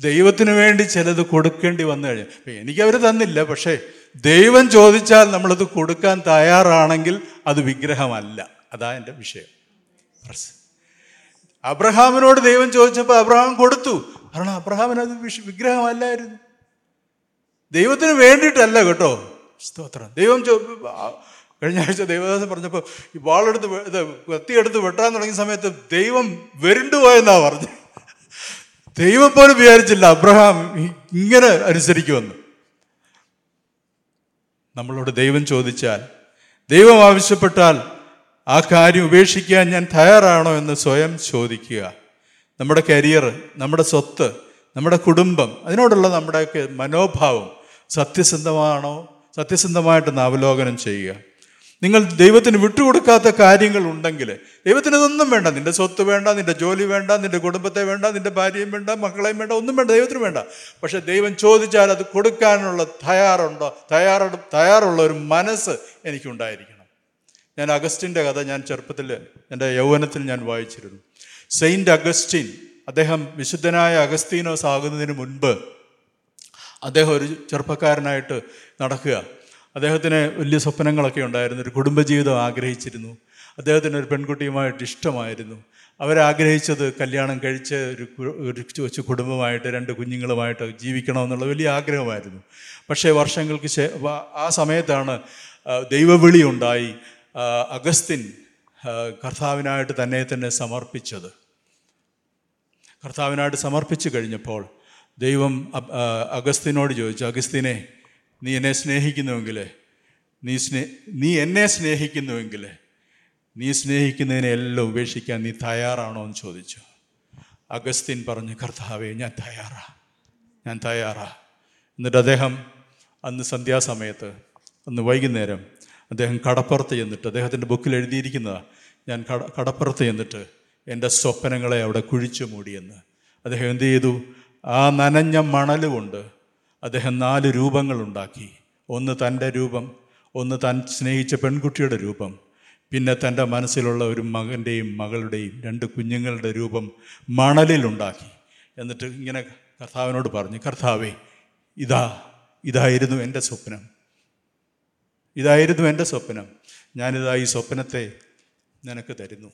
ദൈവത്തിന് വേണ്ടി ചിലത് കൊടുക്കേണ്ടി വന്നു കഴിഞ്ഞു. എനിക്ക് എനിക്കവർ തന്നില്ല പക്ഷേ ദൈവം ചോദിച്ചാൽ നമ്മളത് കൊടുക്കാൻ തയ്യാറാണെങ്കിൽ അത് വിഗ്രഹമല്ല. അതാ എന്റെ വിഷയം. അബ്രഹാമിനോട് ദൈവം ചോദിച്ചപ്പോൾ അബ്രഹാം കൊടുത്തു. കാരണം അബ്രഹാമിന് അത് വിഗ്രഹമല്ലായിരുന്നു. ദൈവത്തിന് വേണ്ടിയിട്ടല്ല കേട്ടോ. സ്തോത്രം. ദൈവം ചോ- കഴിഞ്ഞ ആഴ്ച ദൈവദാസൻ പറഞ്ഞപ്പോൾ ഈ വാളെടുത്ത് ഇത് കത്തിയെടുത്ത് വെട്ടാൻ തുടങ്ങിയ സമയത്ത് ദൈവം വെരുണ്ടുപോയെന്നാ പറഞ്ഞു ദൈവം പോലും വിചാരിച്ചില്ല അബ്രഹാം ഇങ്ങനെ അനുസരിക്കുമെന്ന്. നമ്മളോട് ദൈവം ചോദിച്ചാൽ ദൈവം ആവശ്യപ്പെട്ടാൽ ആ കാര്യം ഉപേക്ഷിക്കാൻ ഞാൻ തയ്യാറാണോ എന്ന് സ്വയം ചോദിക്കുക. നമ്മുടെ കരിയർ നമ്മുടെ സ്വത്ത് നമ്മുടെ കുടുംബം അതിനോടുള്ള നമ്മുടെയൊക്കെ മനോഭാവം സത്യസന്ധമാണോ സത്യസന്ധമായിട്ട് അവലോകനം ചെയ്യുക. നിങ്ങൾ ദൈവത്തിന് വിട്ടുകൊടുക്കാത്ത കാര്യങ്ങൾ ഉണ്ടെങ്കിൽ ദൈവത്തിന് ഇതൊന്നും വേണ്ട. നിന്റെ സ്വത്ത് വേണ്ട നിന്റെ ജോലി വേണ്ട നിന്റെ കുടുംബത്തെ വേണ്ട നിന്റെ ഭാര്യയും വേണ്ട മക്കളെയും വേണ്ട ഒന്നും വേണ്ട ദൈവത്തിന് വേണ്ട. പക്ഷെ ദൈവം ചോദിച്ചാൽ അത് കൊടുക്കാനുള്ള തയ്യാറുണ്ടോ? തയ്യാറ തയ്യാറുള്ള ഒരു മനസ്സ് എനിക്കുണ്ടായിരിക്കണം. ഞാൻ അഗസ്റ്റിന്റെ കഥ ഞാൻ ചെറുപ്പത്തിൽ എന്റെ യൗവനത്തിൽ ഞാൻ വായിച്ചിരുന്നു. സെയിന്റ് അഗസ്റ്റിൻ അദ്ദേഹം വിശുദ്ധനായ അഗസ്തീനോസ് ആകുന്നതിന് മുൻപ് അദ്ദേഹം ഒരു ചെറുപ്പക്കാരനായിട്ട് നടക്കുക. അദ്ദേഹത്തിന് വലിയ സ്വപ്നങ്ങളൊക്കെ ഉണ്ടായിരുന്നു. ഒരു കുടുംബജീവിതം ആഗ്രഹിച്ചിരുന്നു. അദ്ദേഹത്തിന് ഒരു പെൺകുട്ടിയുമായിട്ട് ഇഷ്ടമായിരുന്നു. അവരാഗ്രഹിച്ചത് കല്യാണം കഴിച്ച് ഒരു ഒരു കൊച്ചു കുടുംബമായിട്ട് രണ്ട് കുഞ്ഞുങ്ങളുമായിട്ട് ജീവിക്കണമെന്നുള്ള വലിയ ആഗ്രഹമായിരുന്നു. പക്ഷേ വർഷങ്ങൾക്ക് ശേ ആ സമയത്താണ് ദൈവവിളി ഉണ്ടായി അഗസ്തിൻ കർത്താവിനായിട്ട് തന്നെ തന്നെ സമർപ്പിച്ചത്. കർത്താവിനായിട്ട് സമർപ്പിച്ചു കഴിഞ്ഞപ്പോൾ ദൈവം അഗസ്തിനോട് ചോദിച്ചു അഗസ്തിനെ നീ എന്നെ സ്നേഹിക്കുന്നുവെങ്കിൽ നീ സ്നേ നീ എന്നെ സ്നേഹിക്കുന്നുവെങ്കിൽ നീ സ്നേഹിക്കുന്നതിനെ എല്ലാം ഉപേക്ഷിക്കാൻ നീ തയ്യാറാണോ എന്ന് ചോദിച്ചു. അഗസ്തിൻ പറഞ്ഞു കർത്താവേ ഞാൻ തയ്യാറാ ഞാൻ തയ്യാറാ. എന്നിട്ട് അദ്ദേഹം അന്ന് സന്ധ്യാസമയത്ത് അന്ന് വൈകുന്നേരം അദ്ദേഹം കടപ്പുറത്ത് ചെന്നിട്ട് അദ്ദേഹത്തിന്റെ ബുക്കിൽ എഴുതിയിരിക്കുന്നതാണ് ഞാൻ കട കടപ്പുറത്ത് ചെന്നിട്ട് എന്റെ സ്വപ്നങ്ങളെ അവിടെ കുഴിച്ചു മൂടിയെന്ന്. അദ്ദേഹം എന്ത് ചെയ്തു? ആ നനഞ്ഞ മണൽ കൊണ്ട് അദ്ദേഹം നാല് രൂപങ്ങളുണ്ടാക്കി. ഒന്ന് തന്റെ രൂപം ഒന്ന് താൻ സ്നേഹിച്ച പെൺകുട്ടിയുടെ രൂപം പിന്നെ തന്റെ മനസ്സിലുള്ള ഒരു മകന്റെയും മകളുടെയും രണ്ട് കുഞ്ഞുങ്ങളുടെ രൂപം മണലിലുണ്ടാക്കി. എന്നിട്ട് ഇങ്ങനെ കർത്താവിനോട് പറഞ്ഞു കർത്താവേ ഇതാ ഇതായിരുന്നു എന്റെ സ്വപ്നം. ഇതായിരുന്നു എന്റെ സ്വപ്നം. ഞാനിതാ ഈ സ്വപ്നത്തെ നിനക്ക് തരുന്നു.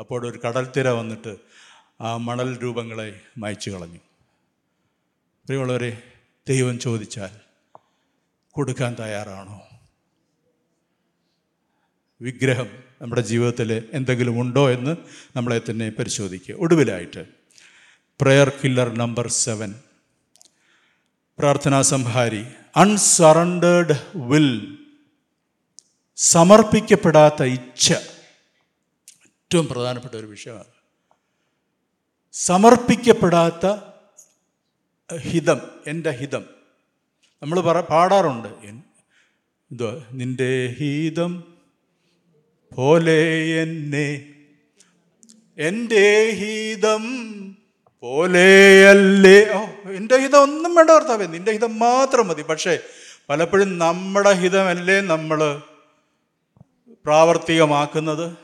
അപ്പോൾ ഒരു കടൽത്തിര വന്നിട്ട് ആ മണൽ രൂപങ്ങളെ മായ്ച്ചു കളഞ്ഞു പ്രിയമുള്ളവരെ ദൈവം ചോദിച്ചാൽ കൊടുക്കാൻ തയ്യാറാണോ? വിഗ്രഹം നമ്മുടെ ജീവിതത്തിൽ എന്തെങ്കിലും ഉണ്ടോ എന്ന് നമ്മളെ തന്നെ പരിശോധിക്കുക. ഒടുവിലായിട്ട് പ്രെയർ കില്ലർ നമ്പർ സെവൻ പ്രാർത്ഥനാ സംഹാരി അൺസറണ്ടേഡ് വിൽ സമർപ്പിക്കപ്പെടാത്ത ഇച്ഛ. ഏറ്റവും പ്രധാനപ്പെട്ട ഒരു വിഷയമാണ്. സമർപ്പിക്കപ്പെടാത്ത ഹിതം എന്റെ ഹിതം. നമ്മൾ പറ പാടാറുണ്ട്. എന്തുവാ നിന്റെ ഹിതം പോലെ എന്നെ. എന്റെ ഹിതം പോലെ അല്ലേ? ഓ എന്റെ ഹിതം ഒന്നും വേണ്ട കർത്താവേ. നിന്റെ ഹിതം മാത്രം മതി. പക്ഷേ പലപ്പോഴും നമ്മുടെ ഹിതമല്ലേ നമ്മൾ പ്രാവർത്തികമാക്കുന്നത്?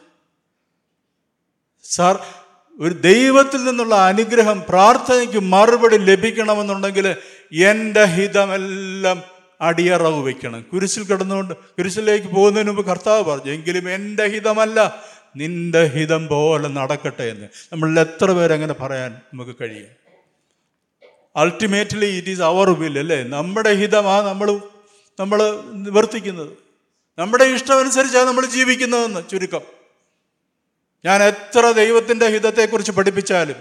സാർ ഒരു ദൈവത്തിൽ നിന്നുള്ള അനുഗ്രഹം പ്രാർത്ഥനയ്ക്ക് മറുപടി ലഭിക്കണമെന്നുണ്ടെങ്കിൽ എന്റെ ഹിതമെല്ലാം അടിയറവ് വയ്ക്കണം. കുരിശിൽ കിടന്നുകൊണ്ട് കുരിശിലേക്ക് പോകുന്നതിന് മുമ്പ് കർത്താവ് പറഞ്ഞു എങ്കിലും എന്റെ ഹിതമല്ല നിന്റെ ഹിതം പോലെ നടക്കട്ടെ എന്ന്. നമ്മൾ എത്ര പേരങ്ങനെ പറയാൻ നമുക്ക് കഴിയും? Ultimately it is our will അല്ലേ? നമ്മുടെ ഹിതമാണ് നമ്മൾ നമ്മൾ നിവർത്തിക്കുന്നത്. നമ്മുടെ ഇഷ്ടമനുസരിച്ചാണ് നമ്മൾ ജീവിക്കുന്നതെന്ന് ചുരുക്കം. ഞാൻ എത്ര ദൈവത്തിന്റെ ഹിതത്തെക്കുറിച്ച് പഠിപ്പിച്ചാലും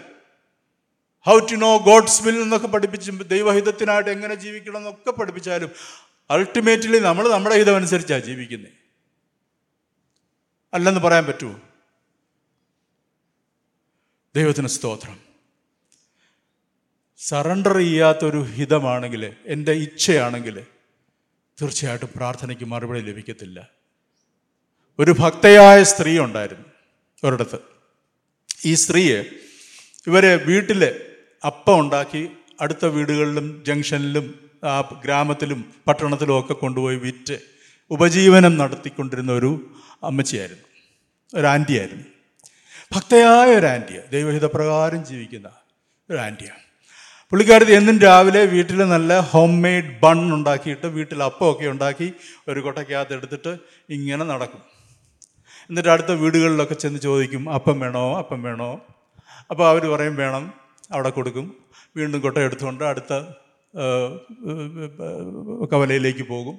how to know God's will എന്നൊക്കെ പഠിപ്പിച്ച് ദൈവഹിതത്തിനായിട്ട് എങ്ങനെ ജീവിക്കണം എന്നൊക്കെ പഠിപ്പിച്ചാലും അൾട്ടിമേറ്റ്ലി നമ്മൾ നമ്മുടെ ഹിതം അനുസരിച്ചാണ് ജീവിക്കുന്നത് അല്ലെന്ന് പറയാൻ പറ്റുമോ? ദൈവത്തിന് സ്തോത്രം. സറണ്ടർ ചെയ്യാത്തൊരു ഹിതമാണെങ്കിൽ എന്റെ ഇച്ഛയാണെങ്കിൽ തീർച്ചയായിട്ടും പ്രാർത്ഥനയ്ക്ക് മറുപടി ലഭിക്കത്തില്ല. ഒരു ഭക്തയായ സ്ത്രീ ഉണ്ടായിരുന്നു. ഒരിടത്ത്. ഈ സ്ത്രീയെ ഇവരെ വീട്ടിൽ അപ്പം ഉണ്ടാക്കി അടുത്ത വീടുകളിലും ജംഗ്ഷനിലും ആ ഗ്രാമത്തിലും പട്ടണത്തിലും ഒക്കെ കൊണ്ടുപോയി വിറ്റ് ഉപജീവനം നടത്തിക്കൊണ്ടിരുന്ന ഒരു അമ്മച്ചിയായിരുന്നു. ഒരു ആന്റിയായിരുന്നു. ഭക്തയായ ഒരു ആന്റിയ. ദൈവഹിതപ്രകാരം ജീവിക്കുന്ന ഒരു ആന്റിയാണ് പുള്ളിക്കാരത്തി എന്നും രാവിലെ വീട്ടിൽ നല്ല ഹോം മെയ്ഡ് ബൺ ഉണ്ടാക്കിയിട്ട് വീട്ടിൽ അപ്പമൊക്കെ ഉണ്ടാക്കി ഒരു കൊട്ടയ്ക്കകത്ത് എടുത്തിട്ട് ഇങ്ങനെ നടക്കും. എന്നിട്ട് അടുത്ത വീടുകളിലൊക്കെ ചെന്ന് ചോദിക്കും അപ്പം വേണോ? അപ്പം വേണോ? അപ്പോൾ അവർ പറയും വേണം അവിടെ കൊടുക്കും. വീണ്ടും കൊട്ട എടുത്തുകൊണ്ട് അടുത്ത കവലയിലേക്ക് പോകും.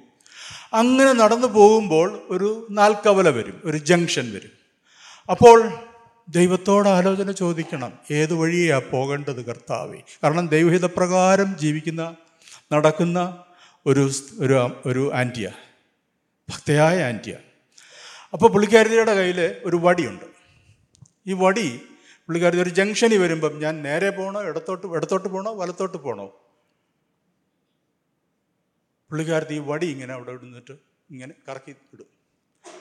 അങ്ങനെ നടന്നു പോകുമ്പോൾ ഒരു നാൽക്കവല വരും ഒരു ജംഗ്ഷൻ വരും. അപ്പോൾ ദൈവത്തോട് ആലോചന ചോദിക്കണം ഏത് വഴിയാ പോകേണ്ടത് കർത്താവേ? കാരണം ദൈവഹിതപ്രകാരം ജീവിക്കുന്ന നടക്കുന്ന ഒരു ഒരു ഒരു ആന്റിയ ഭക്തയായ ആന്റിയ. അപ്പോൾ പുള്ളിക്കാരിയുടെ കയ്യിൽ ഒരു വടിയുണ്ട്. ഈ വടി പുള്ളിക്കാരി ഒരു ജംഗ്ഷനിൽ വരുമ്പം ഞാൻ നേരെ പോകണോ ഇടത്തോട്ട് ഇടത്തോട്ട് പോകണോ വലത്തോട്ട് പോകണോ പുള്ളിക്കാരത്തി ഈ വടി ഇങ്ങനെ അവിടെ ഇടുന്നിട്ട് ഇങ്ങനെ കറക്കി ഇടും.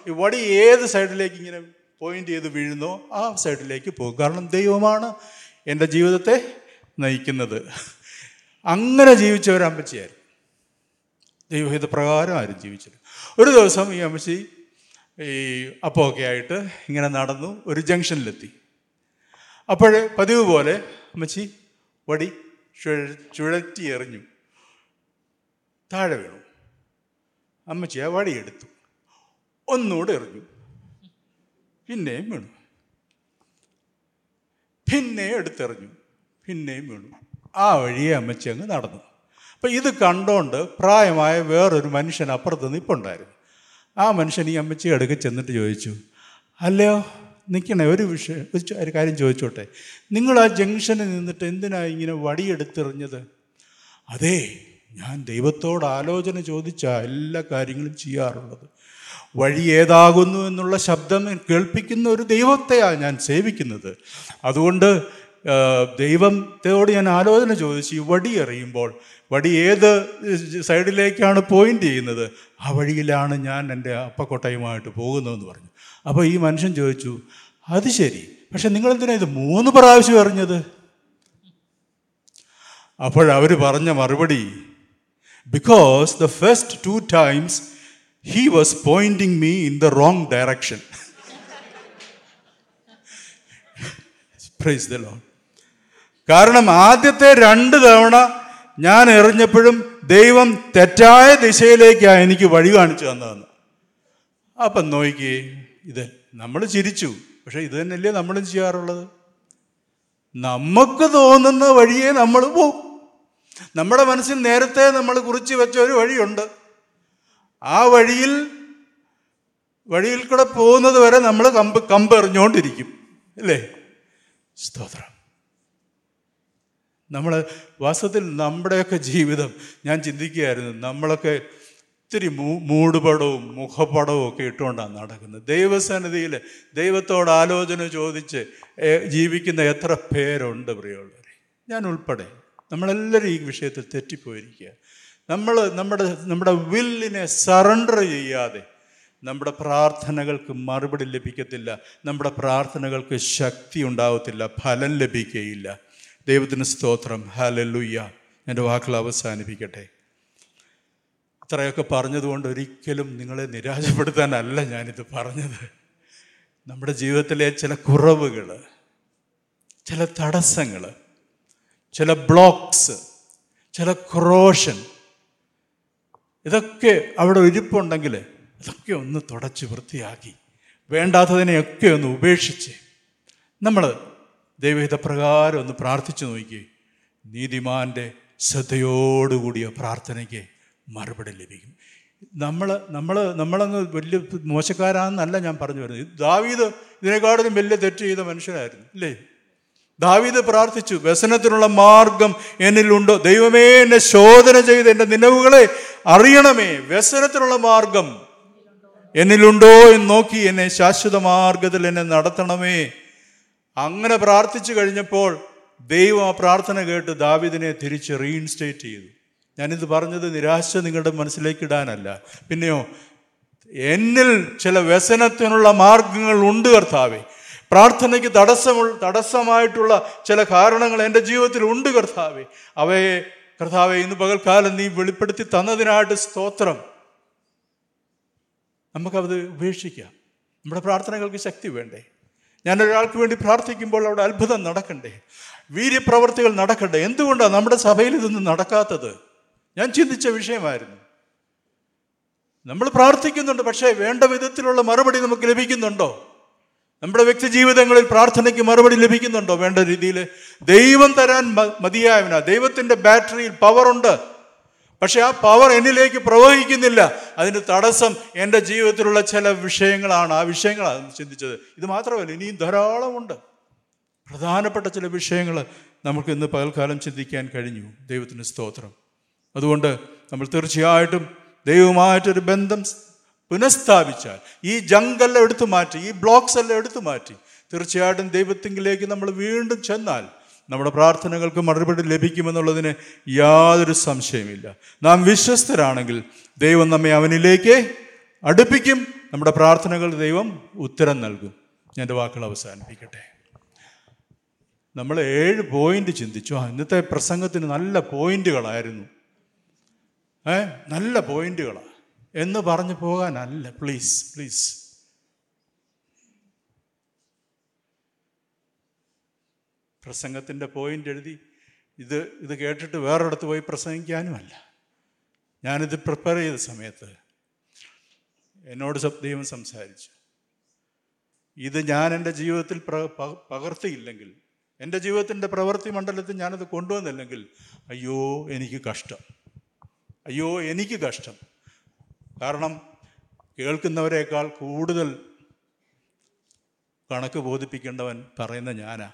ഈ വടി ഏത് സൈഡിലേക്ക് ഇങ്ങനെ പോയിന്റ് ചെയ്ത് വീഴുന്നോ ആ സൈഡിലേക്ക് പോകും. കാരണം ദൈവമാണ് എന്റെ ജീവിതത്തെ നയിക്കുന്നത്. അങ്ങനെ ജീവിച്ച ഒരു അമ്മച്ചിയായിരുന്നു. ദൈവഹിത പ്രകാരം ആരും ജീവിച്ചില്ല ഒരു ദിവസം ഈ അമ്മച്ചി ഈ അപ്പമൊക്കെ ആയിട്ട് ഇങ്ങനെ നടന്നു ഒരു ജംഗ്ഷനിലെത്തി. അപ്പോൾ പതിവ് പോലെ അമ്മച്ചി വടി ചുഴറ്റി എറിഞ്ഞു താഴെ വീണു. അമ്മച്ചി ആ വടി എടുത്തു. ഒന്നുകൂടെ എറിഞ്ഞു. പിന്നെയും വീണു. പിന്നെ എടുത്തെറിഞ്ഞു. പിന്നെയും വീണു. ആ വഴിയെ അമ്മച്ചി അങ്ങ് നടന്നു. അപ്പം ഇത് കണ്ടോണ്ട് പ്രായമായ വേറൊരു മനുഷ്യൻ അപ്പുറത്ത് നിൽപ്പുണ്ടായിരുന്നു ആ മനുഷ്യൻ ഈ അമ്മച്ചി അടുക്ക ചെന്നിട്ട് ചോദിച്ചു അല്ലയോ നിൽക്കണേ ഒരു വിഷയം ഒരു കാര്യം ചോദിച്ചോട്ടെ. നിങ്ങൾ ആ ജംഗ്ഷനിൽ നിന്നിട്ട് എന്തിനാ ഇങ്ങനെ വടിയെടുത്തെറിഞ്ഞത്? അതെ ഞാൻ ദൈവത്തോട് ആലോചന ചോദിച്ചാ എല്ലാ കാര്യങ്ങളും ചെയ്യാറുള്ളത്. വഴി ഏതാകുന്നു എന്നുള്ള ശബ്ദം കേൾപ്പിക്കുന്ന ഒരു ദൈവത്തെയാണ് ഞാൻ സേവിക്കുന്നത്. അതുകൊണ്ട് ദൈവത്തോട് ഞാൻ ആലോചന ചോദിച്ച് ഈ വടി എറിയുമ്പോൾ വടി ഏത് സൈഡിലേക്കാണ് പോയിന്റ് ചെയ്യുന്നത്? ആ വഴിയിലാണ് ഞാൻ എന്റെ അപ്പക്കൊട്ടയുമായിട്ട് പോകുന്നതെന്ന് പറഞ്ഞു. അപ്പോൾ ഈ മനുഷ്യൻ ചോദിച്ചു അത് ശരി പക്ഷെ നിങ്ങളെന്തിനാ ഇത് മൂന്ന് പ്രാവശ്യം എറിഞ്ഞത്? അപ്പോഴവർ പറഞ്ഞ മറുപടി because the first two times he was pointing me in the wrong direction praise the Lord കാരണം ആദ്യത്തെ രണ്ട് തവണ ഞാൻ എറിഞ്ഞപ്പോഴും ദൈവം തെറ്റായ ദിശയിലേക്കാണ് എനിക്ക് വഴി കാണിച്ചു തന്നതെന്ന്. അപ്പം നോക്കിയേ ഇത് നമ്മൾ ചിരിച്ചു. പക്ഷെ ഇത് തന്നെയല്ലേ നമ്മളും ചെയ്യാറുള്ളത്? നമുക്ക് തോന്നുന്ന വഴിയെ നമ്മൾ പോവും. നമ്മുടെ മനസ്സിൽ നേരത്തെ നമ്മൾ കുറിച്ച് വെച്ച ഒരു വഴിയുണ്ട്. ആ വഴിയിൽ വഴിയിൽ കൂടെ പോകുന്നത് വരെ നമ്മൾ കമ്പ് കമ്പെറിഞ്ഞുകൊണ്ടിരിക്കും. അല്ലേ? സ്തോത്രം. നമ്മൾ വാസ്തവത്തിൽ നമ്മുടെയൊക്കെ ജീവിതം ഞാൻ ചിന്തിക്കുകയായിരുന്നു. നമ്മളൊക്കെ ഒത്തിരി മൂടുപടവും മുഖപടവും ഒക്കെ ഇട്ടുകൊണ്ടാണ് നടക്കുന്നത്. ദൈവസന്നിധിയിൽ ദൈവത്തോട് ആലോചന ചോദിച്ച് ജീവിക്കുന്ന എത്ര പേരുണ്ട് പ്രിയമുള്ളവരെ? ഞാൻ ഉൾപ്പെടെ. നമ്മളെല്ലാവരും ഈ വിഷയത്തിൽ തെറ്റിപ്പോയിരിക്കുക. നമ്മൾ നമ്മുടെ നമ്മുടെ വില്ലിനെ സറണ്ടർ ചെയ്യാതെ നമ്മുടെ പ്രാർത്ഥനകൾക്ക് മറുപടി ലഭിക്കത്തില്ല നമ്മുടെ പ്രാർത്ഥനകൾക്ക് ശക്തി ഉണ്ടാകത്തില്ല ഫലം ലഭിക്കുകയില്ല ദൈവത്തിന് സ്തോത്രം. ഹലലുയ്യ എന്റെ വാക്കുകൾ അവസാനിപ്പിക്കട്ടെ. ഇത്രയൊക്കെ പറഞ്ഞതുകൊണ്ട് ഒരിക്കലും നിങ്ങളെ നിരാശപ്പെടുത്താനല്ല ഞാനിത് പറഞ്ഞത്. നമ്മുടെ ജീവിതത്തിലെ ചില കുറവുകൾ ചില തടസ്സങ്ങൾ ചില ബ്ലോക്സ് ചില ക്രോഷൻ ഇതൊക്കെ അവിടെ ഇരിപ്പുണ്ടെങ്കിൽ ഇതൊക്കെ ഒന്ന് തുടച്ച് വൃത്തിയാക്കി. വേണ്ടാത്തതിനെയൊക്കെ ഒന്ന് ഉപേക്ഷിച്ച് നമ്മൾ ദൈവഹിതപ്രകാരം ഒന്ന് പ്രാർത്ഥിച്ചു നോക്കി നീതിമാന്റെ ശ്രദ്ധയോടുകൂടിയ പ്രാർത്ഥനയ്ക്ക് മറുപടി ലഭിക്കും. നമ്മൾ നമ്മൾ നമ്മളങ്ങ് വലിയ മോശക്കാരാണെന്നല്ല ഞാൻ പറഞ്ഞു വരുന്നത്. ദാവീദ് ഇതിനെക്കാട്ടിലും വലിയ തെറ്റ് ചെയ്ത മനുഷ്യരായിരുന്നു ഇല്ലേ ദാവീദ് പ്രാർത്ഥിച്ചു വ്യസനത്തിനുള്ള മാർഗം എന്നിലുണ്ടോ? ദൈവമേ എന്നെ ശോധന ചെയ്ത് എന്റെ നിലവുകളെ അറിയണമേ. വ്യസനത്തിനുള്ള മാർഗം എന്നിലുണ്ടോ എന്ന് നോക്കി എന്നെ ശാശ്വത മാർഗത്തിൽ എന്നെ നടത്തണമേ. അങ്ങനെ പ്രാർത്ഥിച്ചു കഴിഞ്ഞപ്പോൾ ദൈവം ആ പ്രാർത്ഥന കേട്ട് ദാവിദിനെ തിരിച്ച് റീഇൻസ്റ്റേറ്റ് ചെയ്തു. ഞാനിത് പറഞ്ഞത് നിരാശ നിങ്ങളുടെ മനസ്സിലേക്ക് ഇടാനല്ല. പിന്നെയോ എന്നിൽ ചില വ്യസനത്തിനുള്ള മാർഗങ്ങൾ ഉണ്ട് കർത്താവെ. പ്രാർത്ഥനയ്ക്ക് തടസ്സമു തടസ്സമായിട്ടുള്ള ചില കാരണങ്ങൾ എന്റെ ജീവിതത്തിൽ ഉണ്ട് കർത്താവെ. അവയെ കർത്താവെ ഇന്ന് പകൽക്കാലം നീ വെളിപ്പെടുത്തി തന്നതിനായിട്ട് സ്തോത്രം. നമുക്കത് ഉപേക്ഷിക്കാം. നമ്മുടെ പ്രാർത്ഥനകൾക്ക് ശക്തി വേണ്ടേ? ഞാൻ ഒരാൾക്ക് വേണ്ടി പ്രാർത്ഥിക്കുമ്പോൾ അവിടെ അത്ഭുതം നടക്കണ്ടേ? വീര്യപ്രവർത്തികൾ നടക്കണ്ടേ? എന്തുകൊണ്ടാണ് നമ്മുടെ സഭയിൽ ഇതൊന്നും നടക്കാത്തത്? ഞാൻ ചിന്തിച്ച വിഷയമായിരുന്നു. നമ്മൾ പ്രാർത്ഥിക്കുന്നുണ്ട് പക്ഷേ വേണ്ട വിധത്തിലുള്ള മറുപടി നമുക്ക് ലഭിക്കുന്നുണ്ടോ? നമ്മുടെ വ്യക്തി ജീവിതങ്ങളിൽ പ്രാർത്ഥനയ്ക്ക് മറുപടി ലഭിക്കുന്നുണ്ടോ? വേണ്ട രീതിയിൽ ദൈവം തരാൻ മതിയായവനാ. ദൈവത്തിന്റെ ബാറ്ററിയിൽ പവറുണ്ട് പക്ഷെ ആ പവർ എന്നിലേക്ക് പ്രവഹിക്കുന്നില്ല. അതിന് തടസ്സം എന്റെ ജീവിതത്തിലുള്ള ചില വിഷയങ്ങളാണ്. ആ വിഷയങ്ങളാണ് ചിന്തിച്ചത്. ഇത് മാത്രമല്ല ഇനിയും ധാരാളമുണ്ട്. പ്രധാനപ്പെട്ട ചില വിഷയങ്ങൾ നമുക്ക് ഇന്ന് പകൽക്കാലം ചിന്തിക്കാൻ കഴിഞ്ഞു. ദൈവത്തിന് സ്തോത്രം. അതുകൊണ്ട് നമ്മൾ തീർച്ചയായിട്ടും ദൈവവുമായിട്ടൊരു ബന്ധം പുനഃസ്ഥാപിച്ചാൽ ഈ ജങ്കെല്ലാം എടുത്തു മാറ്റി ഈ ബ്ലോക്സ് എല്ലാം എടുത്തു മാറ്റി തീർച്ചയായിട്ടും ദൈവത്തിങ്കിലേക്ക് നമ്മൾ വീണ്ടും ചെന്നാൽ നമ്മുടെ പ്രാർത്ഥനകൾക്ക് മറുപടി ലഭിക്കുമെന്നുള്ളതിന് യാതൊരു സംശയമില്ല നാം വിശ്വസ്തരാണെങ്കിൽ ദൈവം നമ്മെ അവനിലേക്ക് അടുപ്പിക്കും. നമ്മുടെ പ്രാർത്ഥനകൾ ദൈവം ഉത്തരം നൽകും. ഞാൻ എന്റെ വാക്കുകൾ അവസാനിപ്പിക്കട്ടെ. നമ്മൾ ഏഴ് പോയിന്റ് ചിന്തിച്ചു. ആ ഇന്നത്തെ പ്രസംഗത്തിന് നല്ല പോയിന്റുകളായിരുന്നു. ഏ നല്ല പോയിന്റുകളാണ് എന്ന് പറഞ്ഞു പോകാനല്ല. Please please. പ്രസംഗത്തിന്റെ പോയിന്റ് എഴുതി. ഇത് ഇത് കേട്ടിട്ട് വേറൊരിടത്ത് പോയി പ്രസംഗിക്കാനുമല്ല. ഞാനിത് പ്രിപ്പയർ ചെയ്ത സമയത്ത് എന്നോട് ദൈവം സംസാരിച്ചു. ഇത് ഞാൻ എന്റെ ജീവിതത്തിൽ പകർത്തിയില്ലെങ്കിൽ എന്റെ ജീവിതത്തിന്റെ പ്രവൃത്തി മണ്ഡലത്തിൽ ഞാനത് കൊണ്ടുവന്നില്ലെങ്കിൽ അയ്യോ എനിക്ക് കഷ്ടം. അയ്യോ എനിക്ക് കഷ്ടം. കാരണം കേൾക്കുന്നവരെക്കാൾ കൂടുതൽ കണക്ക് ബോധിപ്പിക്കേണ്ടവൻ പറയുന്ന ഞാനാ.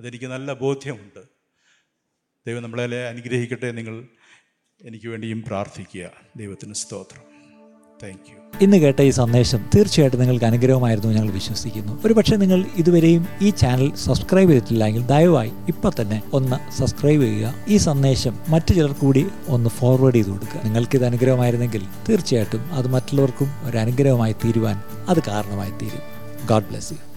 അതെനിക്ക് നല്ല ബോധ്യമുണ്ട്. ദൈവം നമ്മളെ അനുഗ്രഹിക്കട്ടെ നിങ്ങൾ എനിക്ക് വേണ്ടിയും പ്രാർത്ഥിക്കുക. ദൈവത്തിന് സ്തോത്രം. താങ്ക് യു ഇന്ന് കേട്ട ഈ സന്ദേശം തീർച്ചയായിട്ടും നിങ്ങൾക്ക് അനുഗ്രഹമായിരുന്നു ഞങ്ങൾ വിശ്വസിക്കുന്നു. ഒരുപക്ഷെ നിങ്ങൾ ഇതുവരെയും ഈ ചാനൽ സബ്സ്ക്രൈബ് ചെയ്തിട്ടില്ലെങ്കിൽ ദയവായി ഇപ്പം തന്നെ ഒന്ന് സബ്സ്ക്രൈബ് ചെയ്യുക. ഈ സന്ദേശം മറ്റു ചിലർ കൂടി ഒന്ന് ഫോർവേഡ് ചെയ്ത് കൊടുക്കുക. നിങ്ങൾക്ക് നിങ്ങൾക്കിത് അനുഗ്രഹമായിരുന്നെങ്കിൽ തീർച്ചയായിട്ടും അത് മറ്റുള്ളവർക്കും ഒരു അനുഗ്രഹമായി തീരുവാൻ അത് കാരണമായി തീരും. God bless you